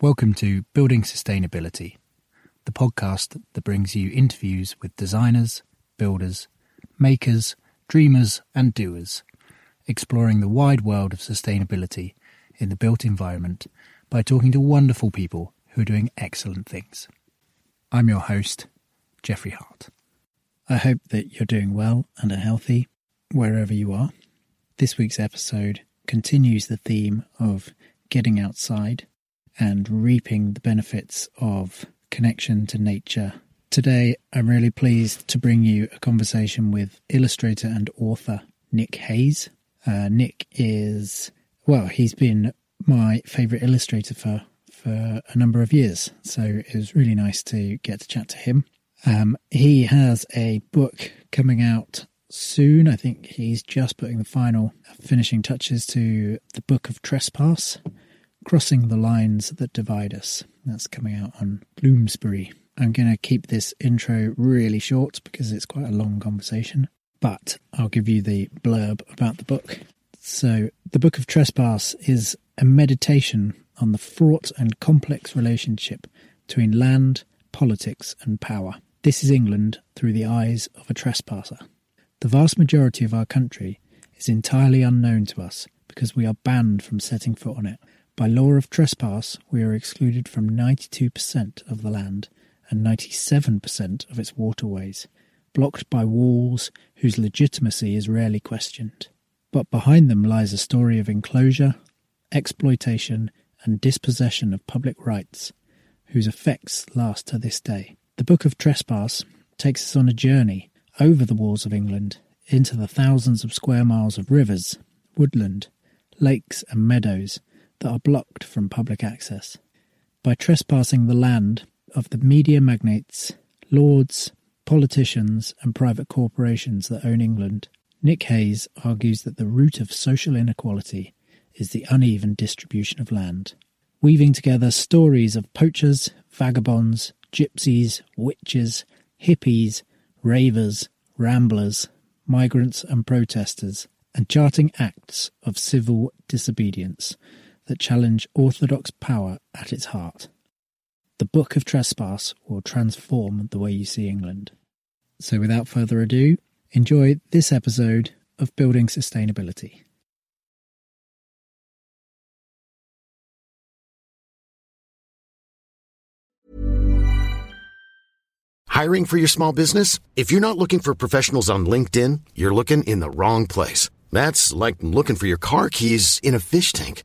Welcome to Building Sustainability, the podcast that brings you interviews with designers, builders, makers, dreamers, and doers, exploring the wide world of sustainability in the built environment by talking to wonderful people who are doing excellent things. I'm your host, Jeffrey Hart. I hope that you're doing well and are healthy wherever you are. This week's episode continues the theme of getting outside and reaping the benefits of connection to nature. Today, I'm really pleased to bring you a conversation with illustrator and author Nick Hayes. Uh, Nick is, well, he's been my favourite illustrator for, for a number of years, so it was really nice to get to chat to him. Um, he has a book coming out soon. I think he's just putting the final finishing touches to the Book of Trespass, Crossing the Lines That Divide Us. That's coming out on Bloomsbury. I'm going to keep this intro really short because it's quite a long conversation, but I'll give you the blurb about the book. So, The Book of Trespass is a meditation on the fraught and complex relationship between land, politics, and power. This is England through the eyes of a trespasser. The vast majority of our country is entirely unknown to us because we are banned from setting foot on it. By law of trespass, we are excluded from 92% of the land and 97% of its waterways, blocked by walls whose legitimacy is rarely questioned. But behind them lies a story of enclosure, exploitation, and dispossession of public rights, whose effects last to this day. The Book of Trespass takes us on a journey over the walls of England into the thousands of square miles of rivers, woodland, lakes, and meadows that are blocked from public access. By trespassing the land of the media magnates, lords, politicians, and private corporations that own England, Nick Hayes argues that the root of social inequality is the uneven distribution of land. Weaving together stories of poachers, vagabonds, gypsies, witches, hippies, ravers, ramblers, migrants, and protesters, and charting acts of civil disobedience that challenge orthodox power at its heart. The Book of Trespass will transform the way you see England. So, without further ado, enjoy this episode of Building Sustainability. Hiring for your small business? If you're not looking for professionals on LinkedIn, you're looking in the wrong place. That's like looking for your car keys in a fish tank.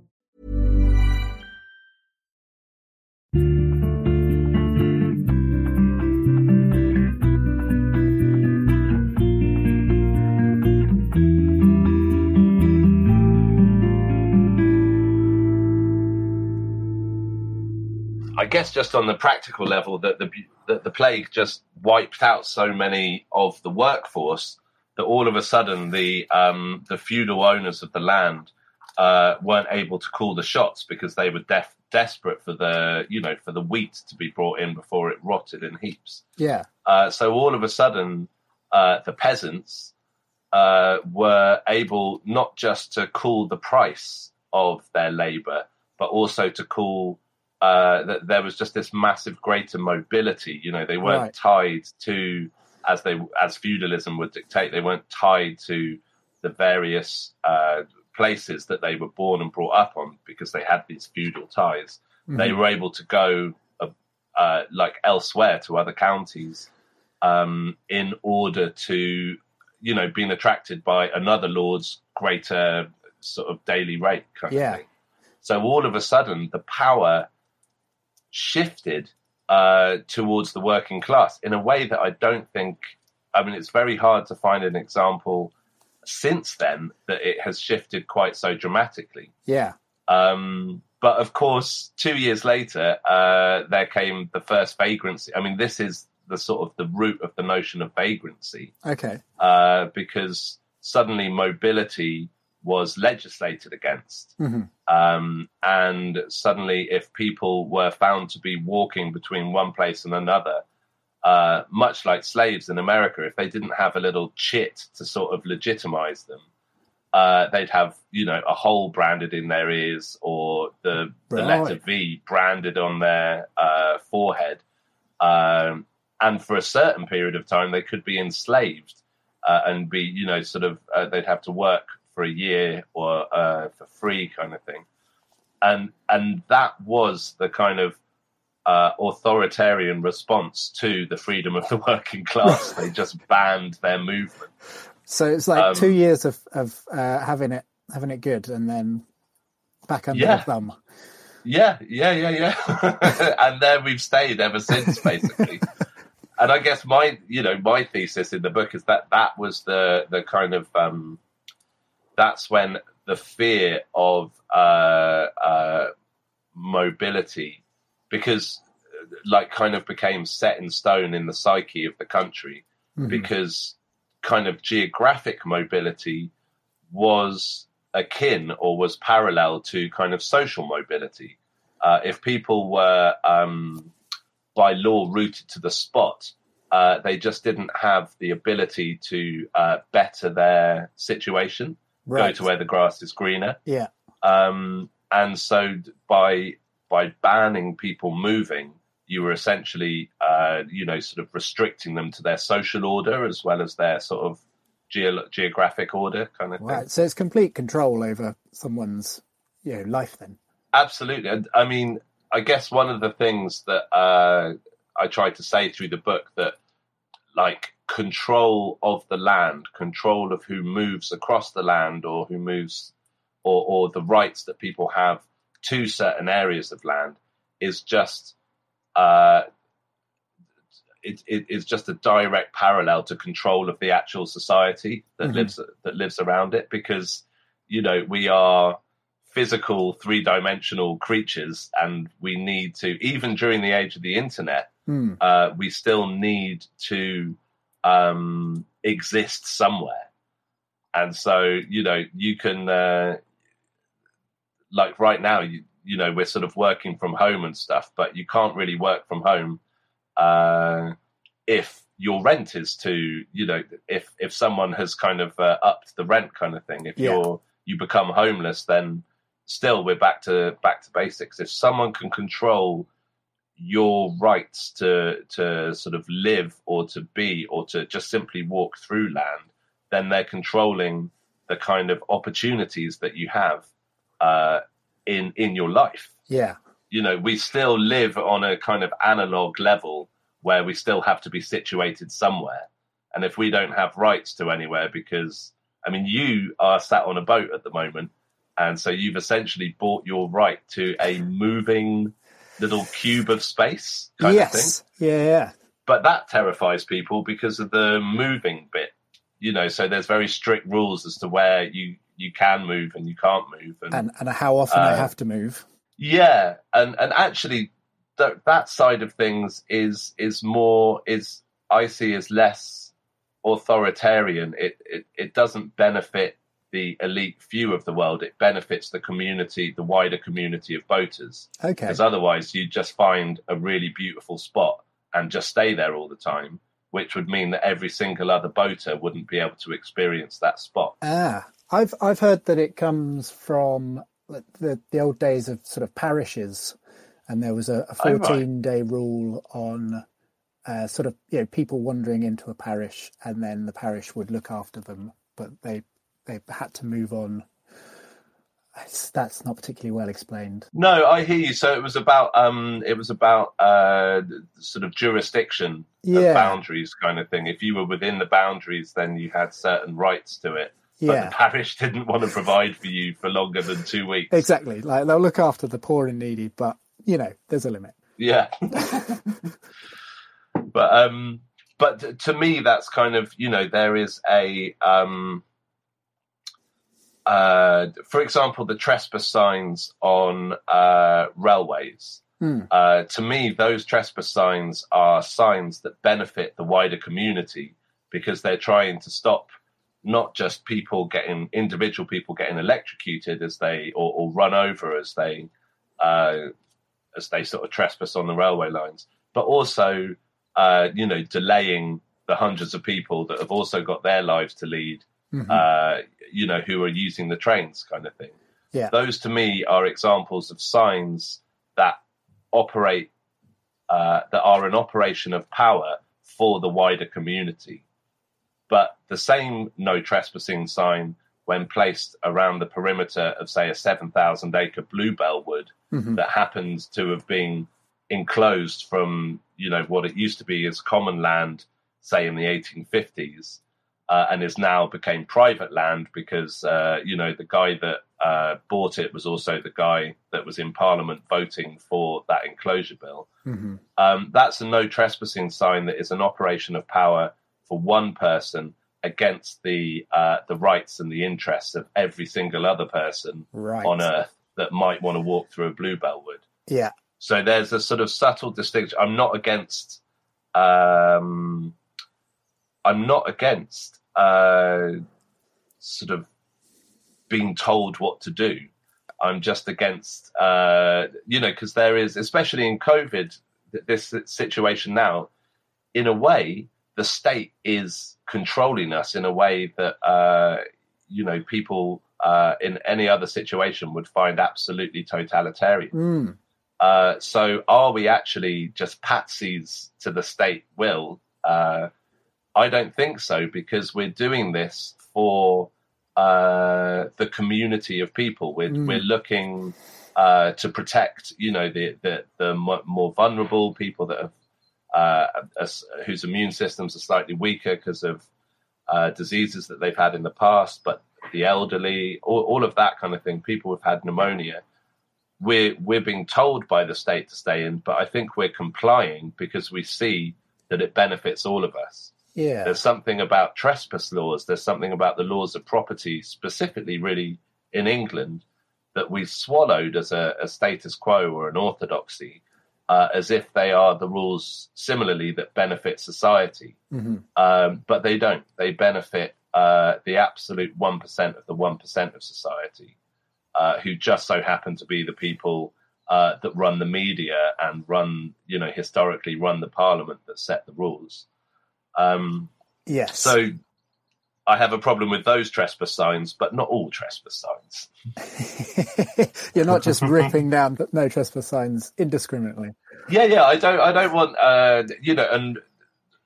I guess just on the practical level that the that the plague just wiped out so many of the workforce that all of a sudden the um, the feudal owners of the land uh, weren't able to call the shots because they were def- desperate for the you know for the wheat to be brought in before it rotted in heaps. Yeah. Uh, so all of a sudden, uh, the peasants uh, were able not just to call the price of their labor, but also to cool uh, that there was just this massive greater mobility. You know, they weren't Right. tied to as they as feudalism would dictate. They weren't tied to the various uh, places that they were born and brought up on because they had these feudal ties. They were able to go uh, uh, like elsewhere to other counties um, in order to, you know, being attracted by another lord's greater sort of daily rate kind Yeah. of thing. So all of a sudden, the power shifted uh, towards the working class in a way that I don't think. I mean, it's very hard to find an example since then that it has shifted quite so dramatically. Yeah. Um, but of course, two years later, uh, there came the first vagrancy. I mean, this is the sort of the root of the notion of vagrancy Okay. uh, because suddenly mobility was legislated against. Mhm. Um, and suddenly, if people were found to be walking between one place and another, uh, much like slaves in America, if they didn't have a little chit to sort of legitimize them, uh, they'd have, you know, a hole branded in their ears or the, the letter V branded on their uh, forehead. Um, and for a certain period of time, they could be enslaved uh, and be, you know, sort of, uh, they'd have to work for a year or uh, for free kind of thing. And, and that was the kind of uh, authoritarian response to the freedom of the working class. they just banned their movement. So it's like Um, two years of of uh, having it having it good, and then back under Yeah. the thumb. Yeah, yeah, yeah, yeah. and there we've stayed ever since, basically. and I guess my, you know, my thesis in the book is that that was the the kind of um, that's when the fear of uh, uh, mobility, because like kind of became set in stone in the psyche of the country, because kind of geographic mobility was akin or was parallel to kind of social mobility. Uh, if people were um, by law rooted to the spot, uh, they just didn't have the ability to uh, better their situation, Right. go to where the grass is greener. Yeah. Um, and so by by banning people moving, you were essentially, uh, you know, sort of restricting them to their social order as well as their sort of geo- geographic order kind of thing. Right. So it's complete control over someone's you know life. Then. Absolutely. And, I mean, I guess one of the things that uh, I tried to say through the book that, like, control of the land, control of who moves across the land or who moves, or, or the rights that people have to certain areas of land is just. Uh, it, it is just a direct parallel to control of the actual society that Mhm. lives that lives around it because you know we are physical three-dimensional creatures and we need to even during the age of the internet Hmm. uh, we still need to um, exist somewhere and so you know you can uh, like right now you, you know we're sort of working from home and stuff but you can't really work from home uh, if your rent is to you know if if someone has kind of uh, upped the rent kind of thing if Yeah. you're you become homeless then still we're back to back to basics if someone can control your rights to to sort of live or to be or to just simply walk through land then they're controlling the kind of opportunities that you have uh, in in your life Yeah. you know, we still live on a kind of analog level where we still have to be situated somewhere. And if we don't have rights to anywhere, because I mean, you are sat on a boat at the moment, and so you've essentially bought your right to a moving little cube of space kind of thing. yes. Yeah. Yeah. But that terrifies people because of the moving bit. You know, so there's very strict rules as to where you you can move and you can't move, And and how often I Uh, have to move. yeah, and and actually, th- that side of things is is more is I see as less authoritarian. It it it doesn't benefit the elite few of the world. It benefits the community, the wider community of boaters. Okay. Because otherwise, you just find a really beautiful spot and just stay there all the time. which would mean that every single other boater wouldn't be able to experience that spot. Ah, I've I've heard that it comes from the the old days of sort of parishes, and there was a, a Oh, right. fourteen day rule on uh, sort of you know people wandering into a parish, and then the parish would look after them, but they they had to move on. It's, that's not particularly well explained. No, I hear you. So it was about um, it was about uh, sort of jurisdiction, Yeah. of boundaries, kind of thing. If you were within the boundaries, then you had certain rights to it. But Yeah. the parish didn't want to provide for you for longer than two weeks. Exactly, like they'll look after the poor and needy, but you know there's a limit. Yeah. but um but to me that's kind of, you know, there is a um uh for example the trespass signs on uh railways. Hmm. Uh to me those trespass signs are signs that benefit the wider community because they're trying to stop not just people getting individual people getting electrocuted as they or, or run over as they uh as they sort of trespass on the railway lines, but also, uh, you know, delaying the hundreds of people that have also got their lives to lead, Mhm. uh, you know, who are using the trains, kind of thing. Yeah. Those to me are examples of signs that operate, uh, that are an operation of power for the wider community. But the same no trespassing sign, when placed around the perimeter of, say, a 7,000 acre bluebell wood, Mhm. that happens to have been enclosed from you know what it used to be as common land say in the 1850s uh, and is now became private land because uh, you know the guy that uh, bought it was also the guy that was in parliament voting for that enclosure bill Mhm. um, that's a no trespassing sign that is an operation of power for one person against the uh, the rights and the interests of every single other person Right. on earth that might want to walk through a bluebell wood. Yeah. So there's a sort of subtle distinction. I'm not against. Um, I'm not against uh, sort of being told what to do. I'm just against, uh, you know, because there is, especially in COVID, this situation now, in a way, the state is controlling us in a way that, uh, you know, people uh, in any other situation would find absolutely totalitarian. Mm. Uh, so are we actually just patsies to the state will? I don't think so because we're doing this for uh, the community of people. We're, Mm. we're looking uh, to protect, you know, the the, the more vulnerable people that have uh, whose immune systems are slightly weaker because of uh, diseases that they've had in the past, but the elderly, all, all of that kind of thing. People who've had pneumonia we're we're being told by the state to stay in, but I think we're complying because we see that it benefits all of us. Yeah. There's something about trespass laws. There's something about the laws of property, specifically, really in England, that we've swallowed as a, a status quo or an orthodoxy, uh, as if they are the rules similarly that benefit society. Mhm. Um, but they don't. They benefit uh, the absolute one percent of the one percent of society, uh, who just so happen to be the people uh, that run the media and run, you know, historically run the parliament that set the rules. Um, Yes. so I have a problem with those trespass signs, but not all trespass signs. You're not just ripping down the no trespass signs indiscriminately. Yeah, yeah. I don't. I don't want. Uh, you know, and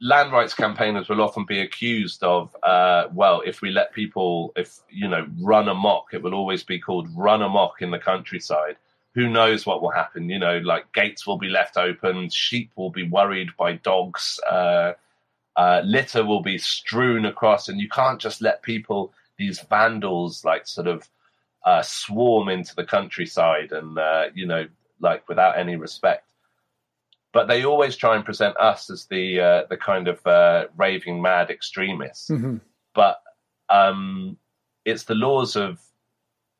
land rights campaigners will often be accused of. Uh, well, if we let people, if you know, run amok, it will always be called run amok in the countryside. Who knows what will happen? You know, like gates will be left open, sheep will be worried by dogs, uh, uh, litter will be strewn across, and you can't just let people, these vandals, like sort of uh, swarm into the countryside and uh, you know, like without any respect but they always try and present us as the uh, the kind of uh, raving mad extremists. Mhm. But um, it's the laws of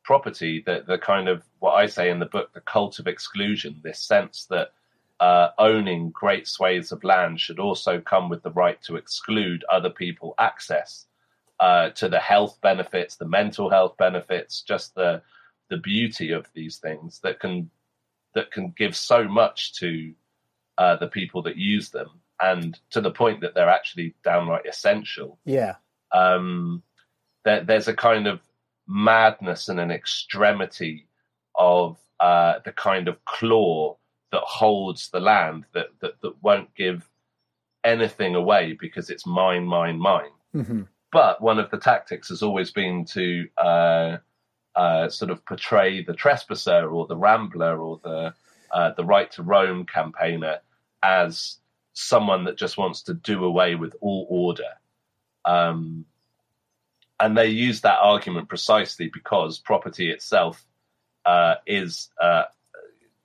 property that the kind of what I say in the book, the cult of exclusion. This sense that uh, owning great swathes of land should also come with the right to exclude other people access uh, to the health benefits, the mental health benefits, just the the beauty of these things that can that can give so much to uh, the people that use them. and to the point that they're actually downright essential. Yeah. Um, there, there's a kind of madness and an extremity of uh, the kind of claw that holds the land that, that that won't give anything away because it's mine, mine, mine. hmm But one of the tactics has always been to uh, uh, sort of portray the trespasser or the rambler or the uh, the right to roam campaigner as someone that just wants to do away with all order. Um, and they use that argument precisely because property itself uh, is, uh,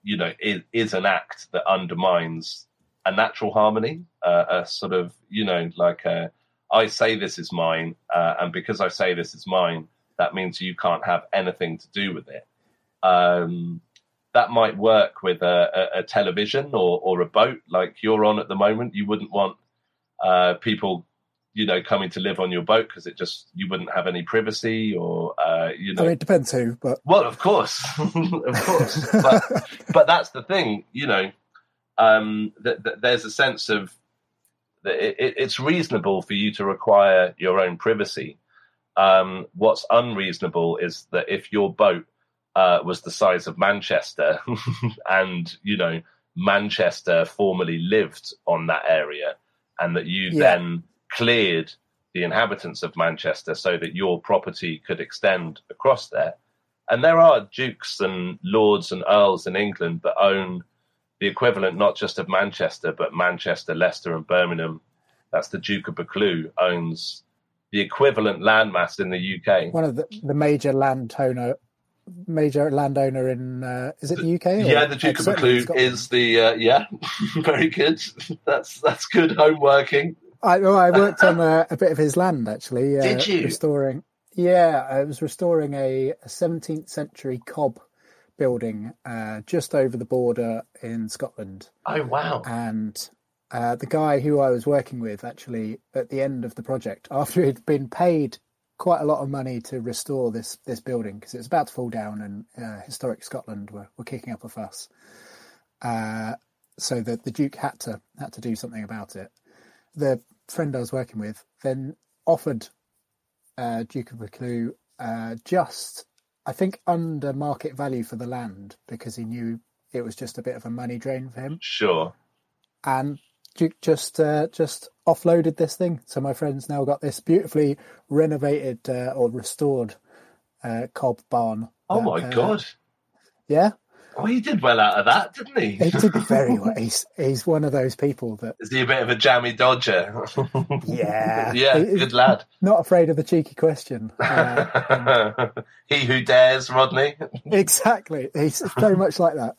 you know, is, is an act that undermines a natural harmony, uh, a sort of, you know, like a, I say this is mine, uh, and because I say this is mine, that means you can't have anything to do with it. Um, that might work with a, a, a television or, or a boat like you're on at the moment. You wouldn't want uh, people, you know, coming to live on your boat because it just you wouldn't have any privacy or uh, you know. I mean, it depends who, but Well, of course, of course, but but that's the thing, you know. Um, that that there's a sense of that it, it- it's reasonable for you to require your own privacy. Um, what's unreasonable is that if your boat uh, was the size of Manchester, and you know Manchester formerly lived on that area, and that you Yeah. then cleared the inhabitants of Manchester so that your property could extend across there. And there are dukes and lords and earls in England that own the equivalent not just of Manchester, but Manchester, Leicester, and Birmingham. That's the Duke of Buccleuch owns the equivalent landmass in the UK. one of the, the major landowner, major landowner in uh, is it the UK? or- Yeah, the Duke of Buccleuch is the uh, yeah, very good. That's that's good homeworking. I, well, I worked on a, a bit of his land actually. Uh, Did you? restoring? Yeah, I was restoring a, a 17th century cob building uh, just over the border in Scotland, Oh wow! and uh, the guy who I was working with actually at the end of the project, after he'd been paid quite a lot of money to restore this this building because it was about to fall down, and uh, historic Scotland were, were kicking up a fuss. Uh, so the the Duke had to had to do something about it. The friend I was working with then offered uh, Duke of Buccleuch uh, just, I think, under market value for the land because he knew it was just a bit of a money drain for him Sure. and Duke just uh, just offloaded this thing. So my friend's now got this beautifully renovated uh, or restored uh, cob barn. Oh that, my uh, god! Yeah, Oh, he did well out of that, didn't he? he did very well. He's he's one of those people that Is he a bit of a jammy dodger? yeah yeah, he- good lad. not afraid of the cheeky question. Uh, he who dares, Rodney. exactly, he's very much like that.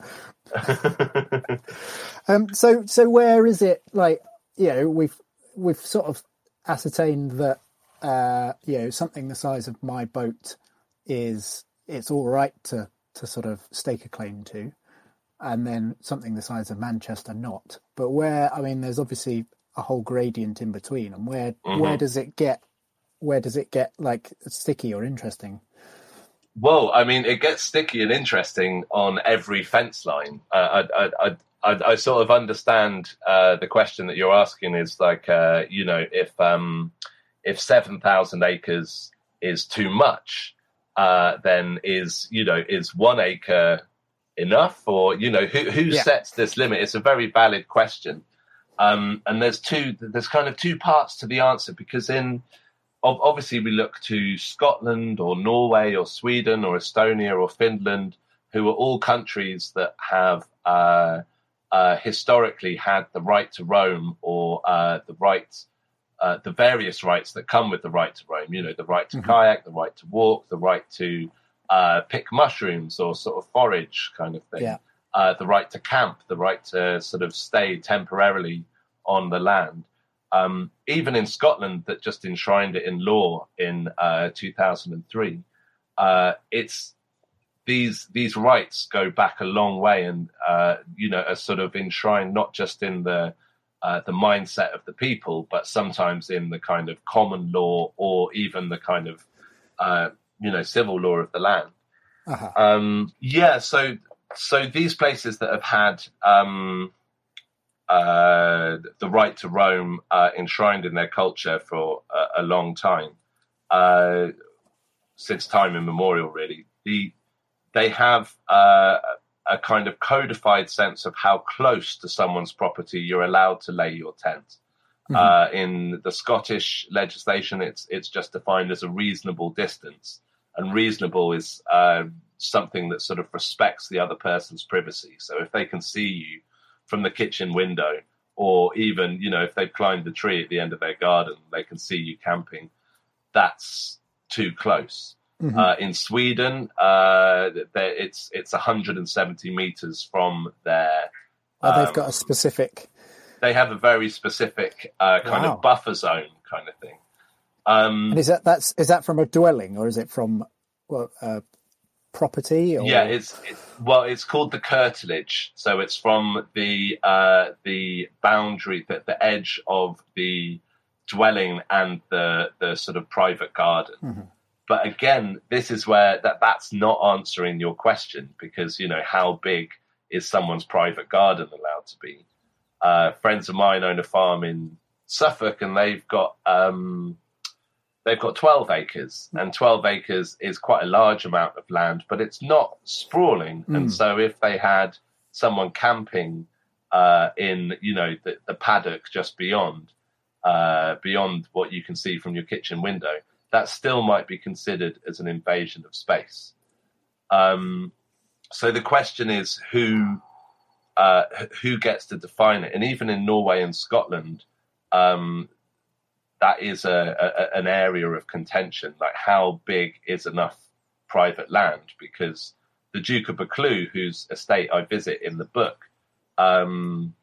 Um, so so where is it? Like you know, we've we've sort of ascertained that uh, you know something the size of my boat is it's all right to to sort of stake a claim to, and then something the size of Manchester not. But where I mean, there's obviously a whole gradient in between, and where where does it get? Where does it get like sticky or interesting? Well, I mean, it gets sticky and interesting on every fence line. Uh, I, I, I, I, I sort of understand uh, the question that you're asking is like, uh, you know, if um, if seven thousand acres is too much, uh, then is you know is one acre enough, or you know, who who Yeah. sets this limit? It's a very valid question, um, and there's two. There's kind of two parts to the answer because in obviously we look to Scotland or Norway or Sweden or Estonia or Finland, who are all countries that have uh, uh, historically had the right to roam or uh, the right, uh, the various rights that come with the right to roam. You know, the right to kayak, the right to walk, the right to uh, pick mushrooms or sort of forage kind of thing. Yeah. Uh, the right to camp, the right to sort of stay temporarily on the land um, even in Scotland, that just enshrined it in law in uh, 2003. Uh, it's these these rights go back a long way, and uh, you know are sort of enshrined not just in the uh, the mindset of the people, but sometimes in the kind of common law or even the kind of uh, you know civil law of the land. Uh-huh. Um, yeah, so so these places that have had um, uh, the right to roam uh, enshrined in their culture for a, a long time, uh, since time immemorial. Really, the they have uh, a kind of codified sense of how close to someone's property you're allowed to lay your tent. Uh, in the Scottish legislation, it's it's just defined as a reasonable distance, and reasonable is uh, something that sort of respects the other person's privacy. So if they can see you from the kitchen window, or even you know if they've climbed the tree at the end of their garden, they can see you camping. That's too close. Uh, in Sweden, uh, it's it's 170 meters from their Oh, they've um, got a specific. they have a very specific uh, kind Wow. of buffer zone kind of thing. Um, And is that that's is that from a dwelling or is it from well, uh, property? Or... yeah, it's, it's well, it's called the curtilage. So it's from the uh, the boundary, the, the edge of the dwelling and the the sort of private garden. But again, this is where that that's not answering your question because you know how big is someone's private garden allowed to be? Uh, friends of mine own a farm in Suffolk, and they've got um, they've got 12 acres and 12 acres is quite a large amount of land but it's not sprawling. And so if they had someone camping uh, in you know the, the paddock just beyond uh, beyond what you can see from your kitchen window that still might be considered as an invasion of space um, so the question is who uh, who gets to define it and even in norway and scotland um, that is a, a an area of contention. Like, how big is enough private land? Because the Duke of Buccleuch, whose estate I visit in the book, um,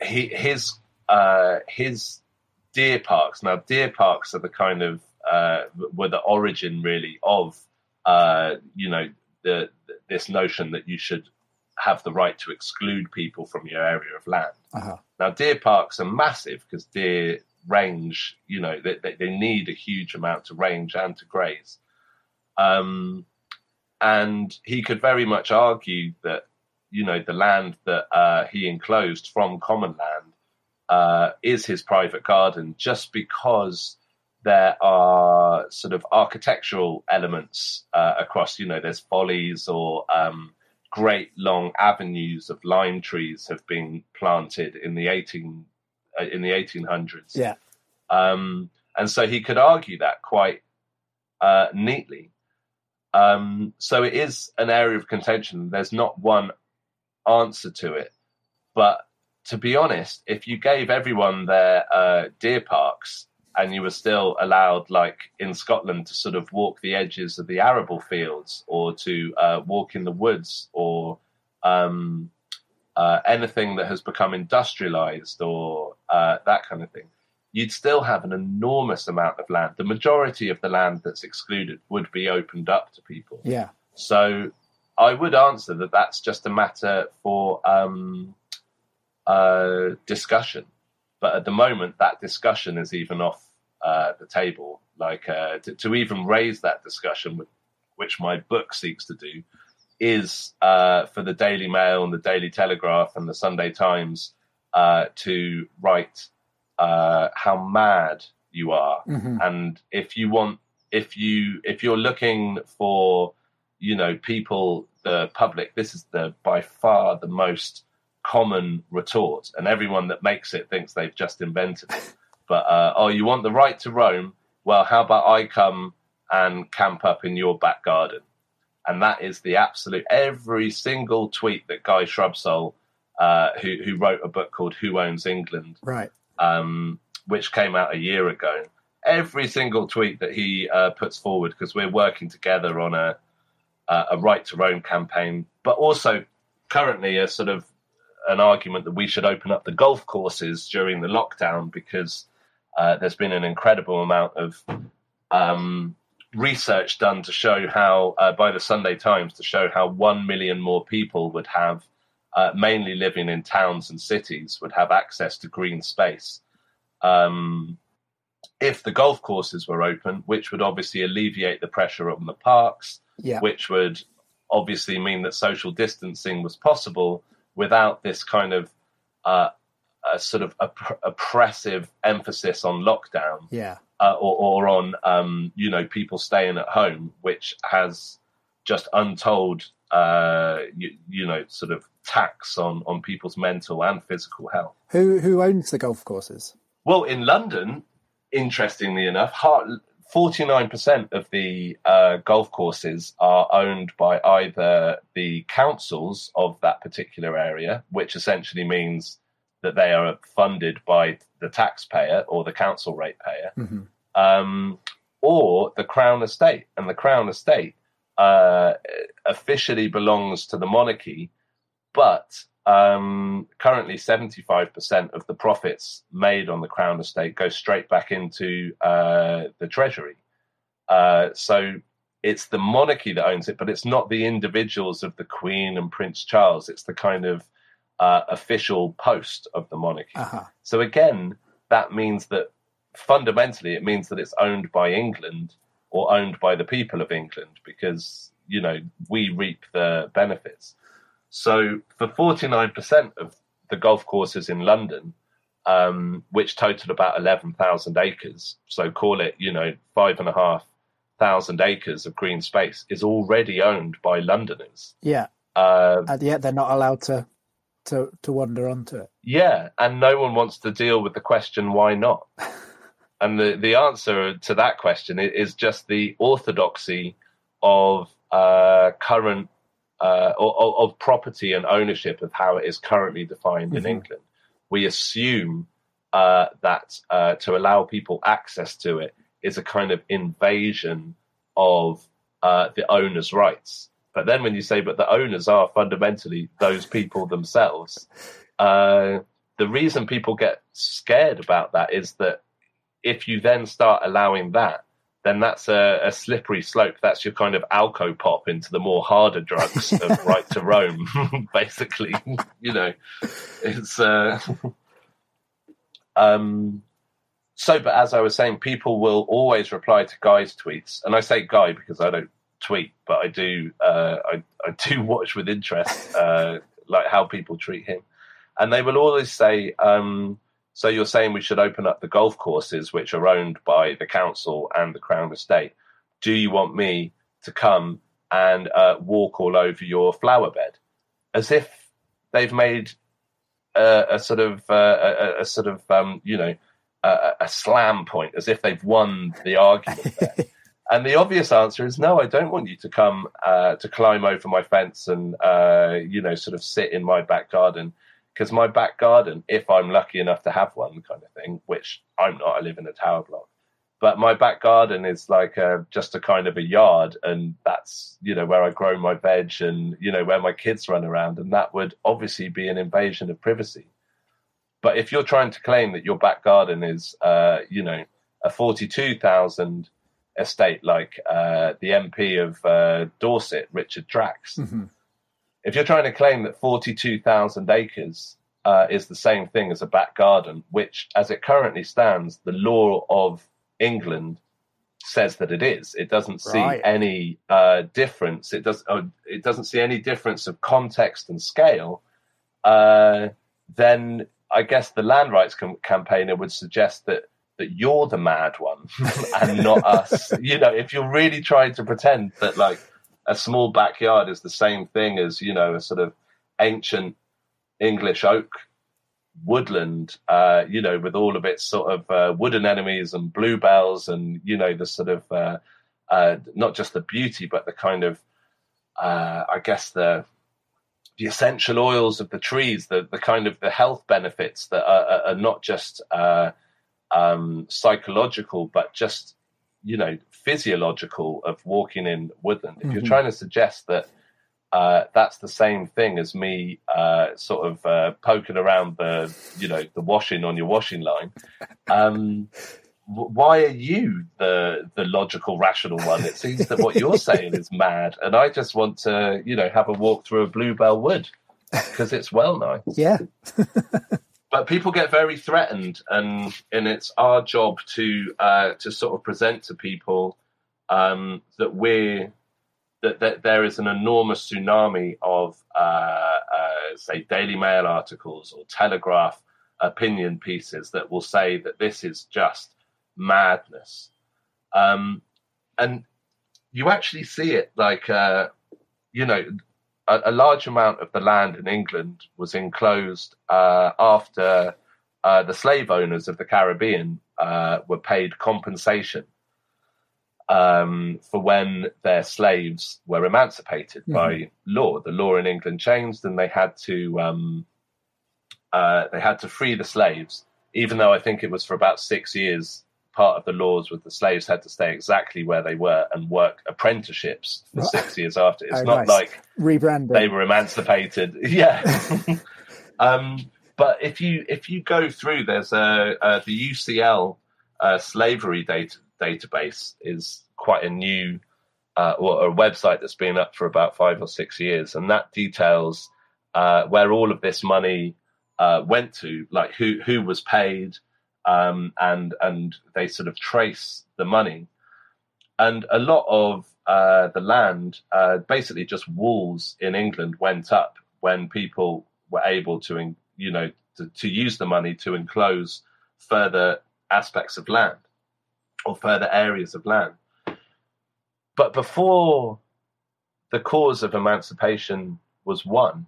he, his uh, his deer parks. Now, deer parks are the kind of uh, were the origin really of uh, you know the this notion that you should have the right to exclude people from your area of land. Uh-huh. Now, deer parks are massive because deer range, you know, they, they, they need a huge amount to range and to graze. Um, and he could very much argue that, you know, the land that uh, he enclosed from common land uh, is his private garden just because there are sort of architectural elements uh, across, you know, there's follies or um, great long avenues of lime trees have been planted in the 18 uh, in the 1800s Yeah. um, and so he could argue that quite uh, neatly. Um, so it is an area of contention. There's not one answer to it but to be honest if you gave everyone their uh, deer parks and you were still allowed, like in Scotland, to sort of walk the edges of the arable fields or to uh, walk in the woods or um, uh, anything that has become industrialized or uh, that kind of thing, you'd still have an enormous amount of land. The majority of the land that's excluded would be opened up to people. Yeah. So I would answer that that's just a matter for um, uh, discussion. But at the moment, that discussion is even off uh, the table. Like uh, to, to even raise that discussion, which my book seeks to do, is uh, for the Daily Mail and the Daily Telegraph and the Sunday Times uh, to write uh, how mad you are, and if you want, if you if you're looking for, you know, people, the public, this is the by far the most common retort, and everyone that makes it thinks they've just invented it. But uh, oh, you want the right to roam? Well, how about I come and camp up in your back garden? And that is the absolute every single tweet that Guy Shrubsole, uh, who who wrote a book called Who Owns England, Right. um, which came out a year ago. Every single tweet that he uh, puts forward, because we're working together on a a a right to roam campaign, but also currently a sort of an argument that we should open up the golf courses during the lockdown because uh, there's been an incredible amount of um, research done to show how, uh, by the Sunday Times, to show how one million more people would have, uh, mainly living in towns and cities, would have access to green space. Um, if the golf courses were open, which would obviously alleviate the pressure on the parks, Yeah. which would obviously mean that social distancing was possible without this kind of uh, a sort of oppressive emphasis on lockdown, yeah, uh, or, or, on um, you know people staying at home, which has just untold uh, you, you, know sort of tax on on people's mental and physical health. Who who owns the golf courses? Well, in London, interestingly enough, Hart, 49% of the uh, golf courses are owned by either the councils of that particular area, which essentially means that they are funded by the taxpayer or the council ratepayer, mm-hmm. um, or the Crown Estate. And the Crown Estate uh, officially belongs to the monarchy, but um, currently 75% of the profits made on the Crown Estate go straight back into uh, the Treasury. Uh, so it's the monarchy that owns it, but it's not the individuals of the Queen and Prince Charles. It's the kind of uh, official post of the monarchy. Uh-huh. So again, that means that fundamentally it means that it's owned by England or owned by the people of England because you know we reap the benefits. So for 49% of the golf courses in London, um, which total about 11,000 acres, so call it you know five and a half thousand acres of green space, is already owned by Londoners. Yeah. Uh, And yet they're not allowed to to to wander onto it. Yeah, and no one wants to deal with the question why not. and the the answer to that question is just the orthodoxy of uh, current uh, of, of property and ownership of how it is currently defined in Mhm. England. We assume uh, that uh, to allow people access to it is a kind of invasion of uh, the owner's rights. But then when you say, but the owners are fundamentally those people themselves, uh, the reason people get scared about that is that if you then start allowing that, then that's a, a slippery slope. That's your kind of alco pop into the more harder drugs of right to roam, basically. you know, it's. Uh, um, so, but as I was saying, people will always reply to Guy's tweets, and I say Guy because I don't tweet, but I do. Uh, I, I do watch with interest, uh, like how people treat him, and they will always say. Um, so you're saying we should open up the golf courses, which are owned by the council and the Crown Estate. Do you want me to come and uh, walk all over your flower bed, as if they've made a, a sort of uh, a, a sort of um, you know a, a slam point, as if they've won the argument there. And the obvious answer is no. I don't want you to come uh, to climb over my fence and uh, you know sort of sit in my back garden because my back garden, if I'm lucky enough to have one, kind of thing, which I'm not. I live in a tower block, but my back garden is like a, just a kind of a yard, and that's you know where I grow my veg and you know where my kids run around, and that would obviously be an invasion of privacy. But if you're trying to claim that your back garden is, uh, you know, a forty-two thousand estate like uh, the MP of uh, Dorset, Richard Drax, Mhm. If you're trying to claim that 42,000 acres uh, is the same thing as a back garden, which, as it currently stands, the law of England says that it is. It doesn't see Right. any uh, difference. It does. Uh, it doesn't see any difference of context and scale. Uh, then I guess the land rights com- campaigner would suggest that that you're the mad one and not us. You know, if you're really trying to pretend that like a small backyard is the same thing as you know a sort of ancient English oak woodland, uh, you know, with all of its sort of uh, wood anemones and bluebells, and you know the sort of uh, uh, not just the beauty, but the kind of, uh, I guess the the essential oils of the trees, the the kind of the health benefits that are, are- not just uh, um, psychological, but just you know physiological of walking in woodland. If you're Mhm. trying to suggest that uh, that's the same thing as me uh, sort of uh, poking around the you know the washing on your washing line. Um, why are you the the logical, rational one? It seems that what you're saying is mad, and I just want to you know have a walk through a bluebell wood because it's well nice Yeah. but people get very threatened, and and it's our job to uh, to sort of present to people um, that we're that, that there is an enormous tsunami of uh, uh, say, Daily Mail articles or Telegraph opinion pieces that will say that this is just madness. Um, and you actually see it like, uh, you know, a, a, large amount of the land in England was enclosed uh, after uh, the slave owners of the Caribbean uh, were paid compensation um, for when their slaves were emancipated mm-hmm. by law. The law in England changed, and they had to um, uh, they had to free the slaves. Even though I think it was for about six years, part of the laws was the slaves had to stay exactly where they were and work apprenticeships for right. six years after. It's oh, not nice. like rebranding; they were emancipated. yeah. um, but if you if you go through, there's a, a the UCL uh, slavery data database is quite a new uh, or a website that's been up for about five or six years, and that details uh, where all of this money uh, went to, like who who was paid, um, and and they sort of trace the money, and a lot of uh, the land, uh, basically just walls in England, went up when people were able to, you know, to, to use the money to enclose further aspects of land or further areas of land. But before the cause of emancipation was won,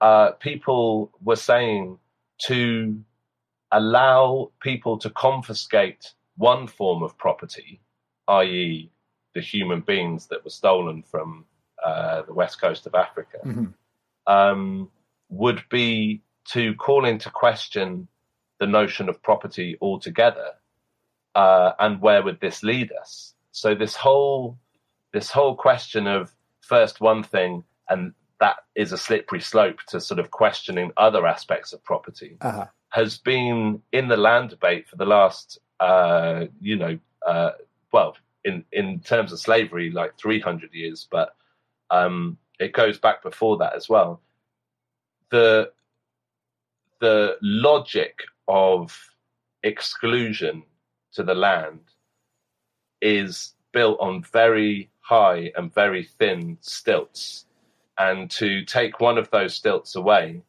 uh, people were saying to allow people to confiscate one form of property, i.e., the human beings that were stolen from uh, the west coast of Africa, mm-hmm. um, would be to call into question the notion of property altogether uh, and where would this lead us? So this whole this whole question of first one thing and that is a slippery slope to sort of questioning other aspects of property uh-huh. Has been in the land debate for the last uh, you know uh, well in in terms of slavery like 300 years but um, it goes back before that as well the the logic of exclusion to the land is built on very high and very thin stilts. And to take one of those stilts away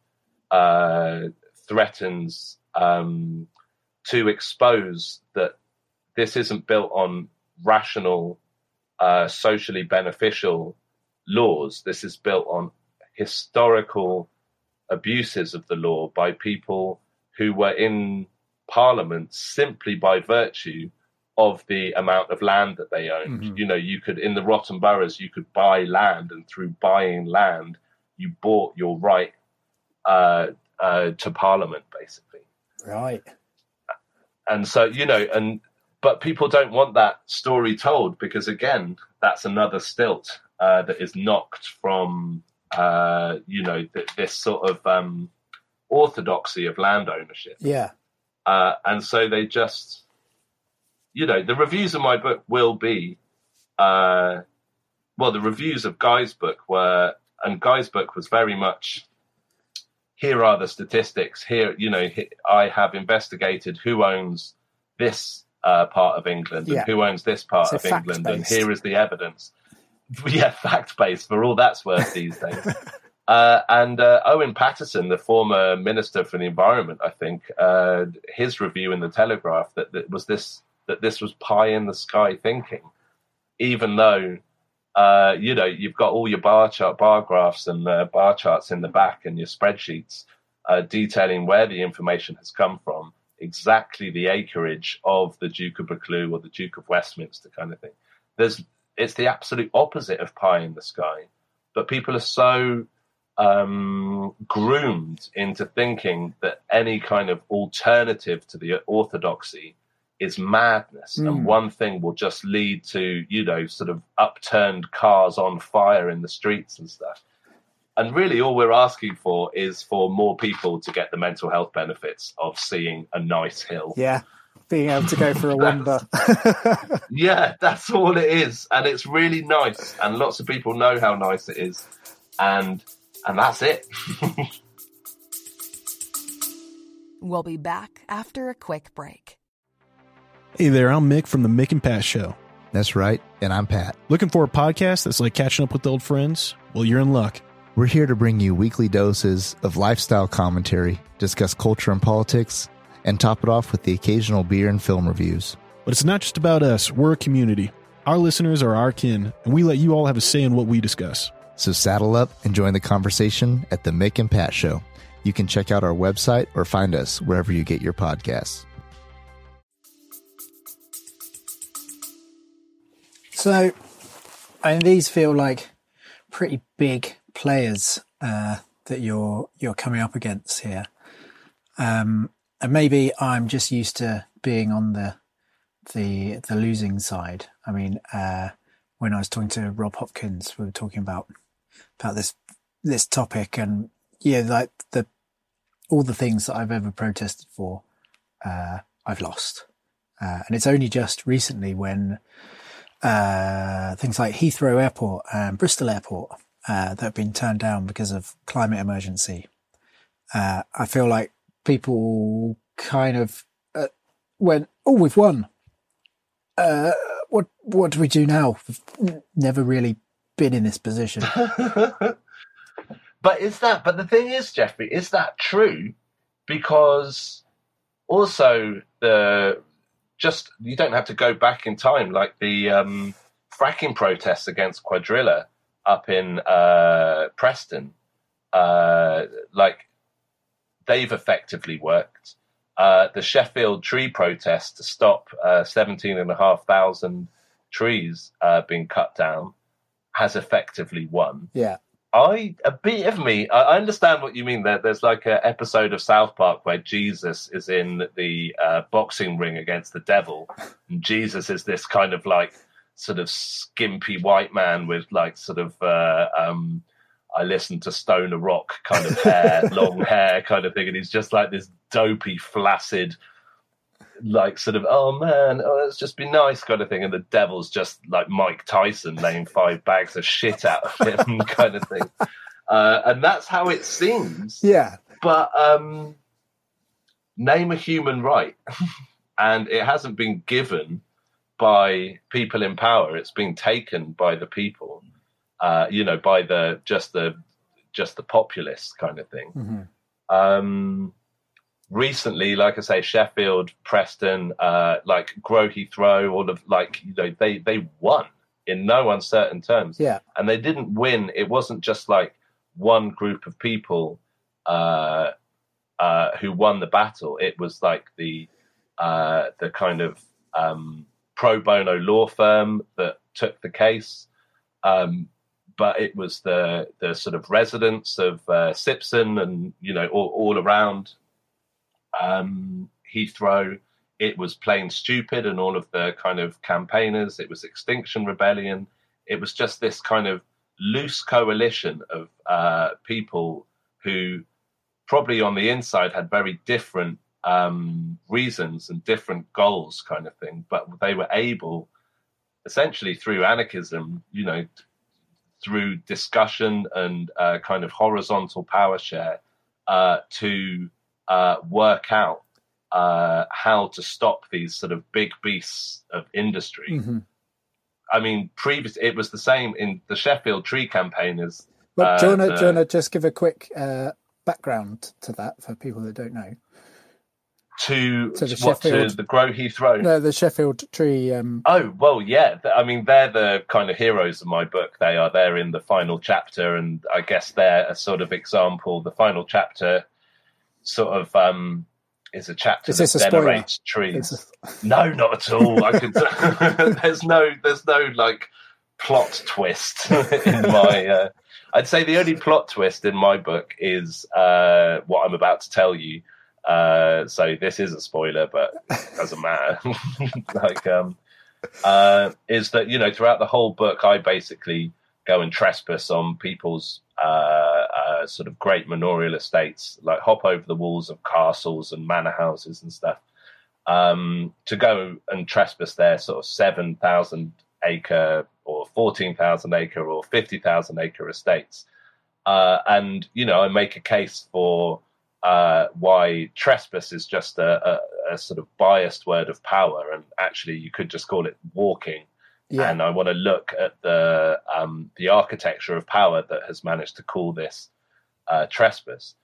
uh, threatens um, to expose that this isn't built on rational, uh, socially beneficial laws. This is built on historical abuses of the law by people who were in Parliament simply by virtue of the amount of land that they owned. Mm-hmm. You know, you could in the rotten boroughs, you could buy land, and through buying land, you bought your right uh, uh, to Parliament, basically. Right. And so you know, and but people don't want that story told because again, that's another stilt uh, that is knocked from uh, you know th- this sort of um, orthodoxy of land ownership. Yeah. Uh, and so they just, you know, the reviews of my book will be, uh, well, the reviews of Guy's book were, and Guy's book was very much, here are the statistics. Here, you know, I have investigated who owns this uh, part of England yeah. and who owns this part so of England, and here is the evidence. Yeah, fact based for all that's worth these days. Uh, and uh, Owen Paterson, the former Minister for the Environment, I think, uh, his review in the Telegraph that, that, was this that this was pie in the sky thinking, even though uh, you know you've got all your bar chart, bar graphs, and uh, bar charts in the back, and your spreadsheets uh, detailing where the information has come from, exactly the acreage of the Duke of Buccleuch or the Duke of Westminster, kind of thing. There's it's the absolute opposite of pie in the sky, but people are so um, groomed into thinking that any kind of alternative to the orthodoxy is madness, mm. and hmm. one thing will just lead to you know sort of upturned cars on fire in the streets and stuff. And really, all we're asking for is for more people to get the mental health benefits of seeing a nice hill. Yeah, being able to go for a wander. yeah, that's all it is, and it's really nice, and lots of people know how nice it is, and and that's it. we'll be back after a quick break. Hey there, I'm Mick from the Mick and Pat Show. That's right, and I'm Pat. Looking for a podcast that's like catching up with old friends? Well, you're in luck. We're here to bring you weekly doses of lifestyle commentary, discuss culture and politics, and top it off with the occasional beer and film reviews. But it's not just about us, we're a community. Our listeners are our kin, and we let you all have a say in what we discuss. So saddle up and join the conversation at the Mick and Pat Show. You can check out our website or find us wherever you get your podcasts. So, I mean, these feel like pretty big players uh, that you're you're coming up against here, um, and maybe I'm just used to being on the the the losing side. I mean, uh, when I was talking to Rob Hopkins, we were talking about about this this topic, and yeah, like the all the things that I've ever protested for, uh, I've lost, uh, and it's only just recently when uh, things like Heathrow Airport and Bristol Airport uh, that have been turned down because of climate emergency. Uh, I feel like people kind of uh, went, "Oh, we've won. Uh, what what do we do now? We've never really been in this position." but is that? But the thing is, Jeffrey, is that true? Because also the just you don't have to go back in time like the um, fracking protests against Cuadrilla up in uh, Preston. Uh, like they've effectively worked. Uh, the Sheffield tree protest to stop uh, 17,500 trees uh, being cut down has effectively won. Yeah. I a bit of me. I I understand what you mean. There, there's like an episode of South Park where Jesus is in the uh, boxing ring against the devil, and Jesus is this kind of like sort of skimpy white man with like sort of uh, um, I listen to Stoner Rock kind of hair, long hair kind of thing, and he's just like this dopey, flaccid, like sort of oh man, oh let's just be nice kind of thing, and the devil's just like Mike Tyson laying five bags of shit out of him kind of thing, uh, and that's how it seems. Yeah, but um, name a human right, and it hasn't been given by people in power. It's been taken by the people, uh, you know, by the just the just the populist kind of thing. Mhm. Um, recently, like I say, Sheffield, Preston, uh, like Grow Heathrow, all of like you know they they won in no uncertain terms, Yeah. and they didn't win. It wasn't just like one group of people uh, uh, who won the battle. It was like the uh, the kind of um, pro bono law firm that took the case. Um, but it was the the sort of residents of uh, Sipson and you know all, all around um, Heathrow. It was Plane Stupid, and all of the kind of campaigners. It was Extinction Rebellion. It was just this kind of loose coalition of uh, people who probably on the inside had very different um, reasons and different goals, kind of thing. But they were able, essentially through anarchism, you know, through discussion and uh, kind of horizontal power share, uh, to uh, work out uh, how to stop these sort of big beasts of industry. Mhm. I mean, previous it was the same in the Sheffield Tree campaigners. But do you uh, to the- do just give a quick uh, background to that for people that don't know? to, To the what to Sheffield- the Grow Heathrow. No, the Sheffield Tree. Um, Oh well, yeah. I mean, they're the kind of heroes of my book. They are. They're in the final chapter, and I guess they're a sort of example. The final chapter, sort of, um, is a chapter Is this that venerates trees. No, not at all. I could. there's no. There's no like plot twist in my. Uh, I'd say the only plot twist in my book is uh, what I'm about to tell you. Uh, so this is a spoiler, but it doesn't matter. like, um, uh, is that you know throughout the whole book, I basically go and trespass on people's uh, uh, sort of great manorial estates, like hop over the walls of castles and manor houses and stuff, um, to go and trespass their sort of seven thousand acre or fourteen thousand acre or fifty thousand acre estates, uh, and you know I make a case for uh, why trespass is just a, a, a sort of biased word of power, and actually you could just call it walking. Yeah. and I want to look at the um, the architecture of power that has managed to call this uh, trespass.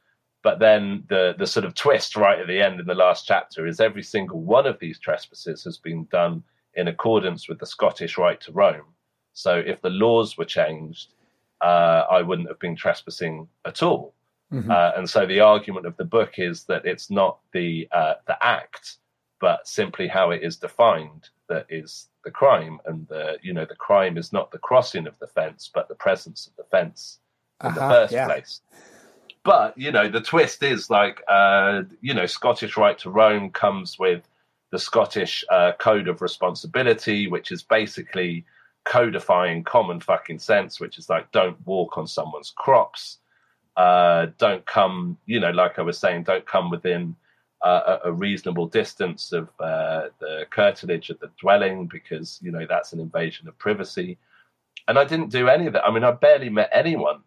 But then the the sort of twist right at the end in the last chapter is every single one of these trespasses has been done in accordance with the Scottish right to roam. So if the laws were changed, uh, I wouldn't have been trespassing at all. Mhm. Uh, and so the argument of the book is that it's not the uh, the act, but simply how it is defined that is the crime, and the you know the crime is not the crossing of the fence, but the presence of the fence in the first yeah. place. But you know the twist is like uh, you know Scottish right to roam comes with the Scottish uh, Code of Responsibility, which is basically codifying common fucking sense, which is like don't walk on someone's crops, uh, don't come, you know, like I was saying, don't come within uh, a, a reasonable distance of uh, the curtilage of the dwelling because you know that's an invasion of privacy. And I didn't do any of that. I mean, I barely met anyone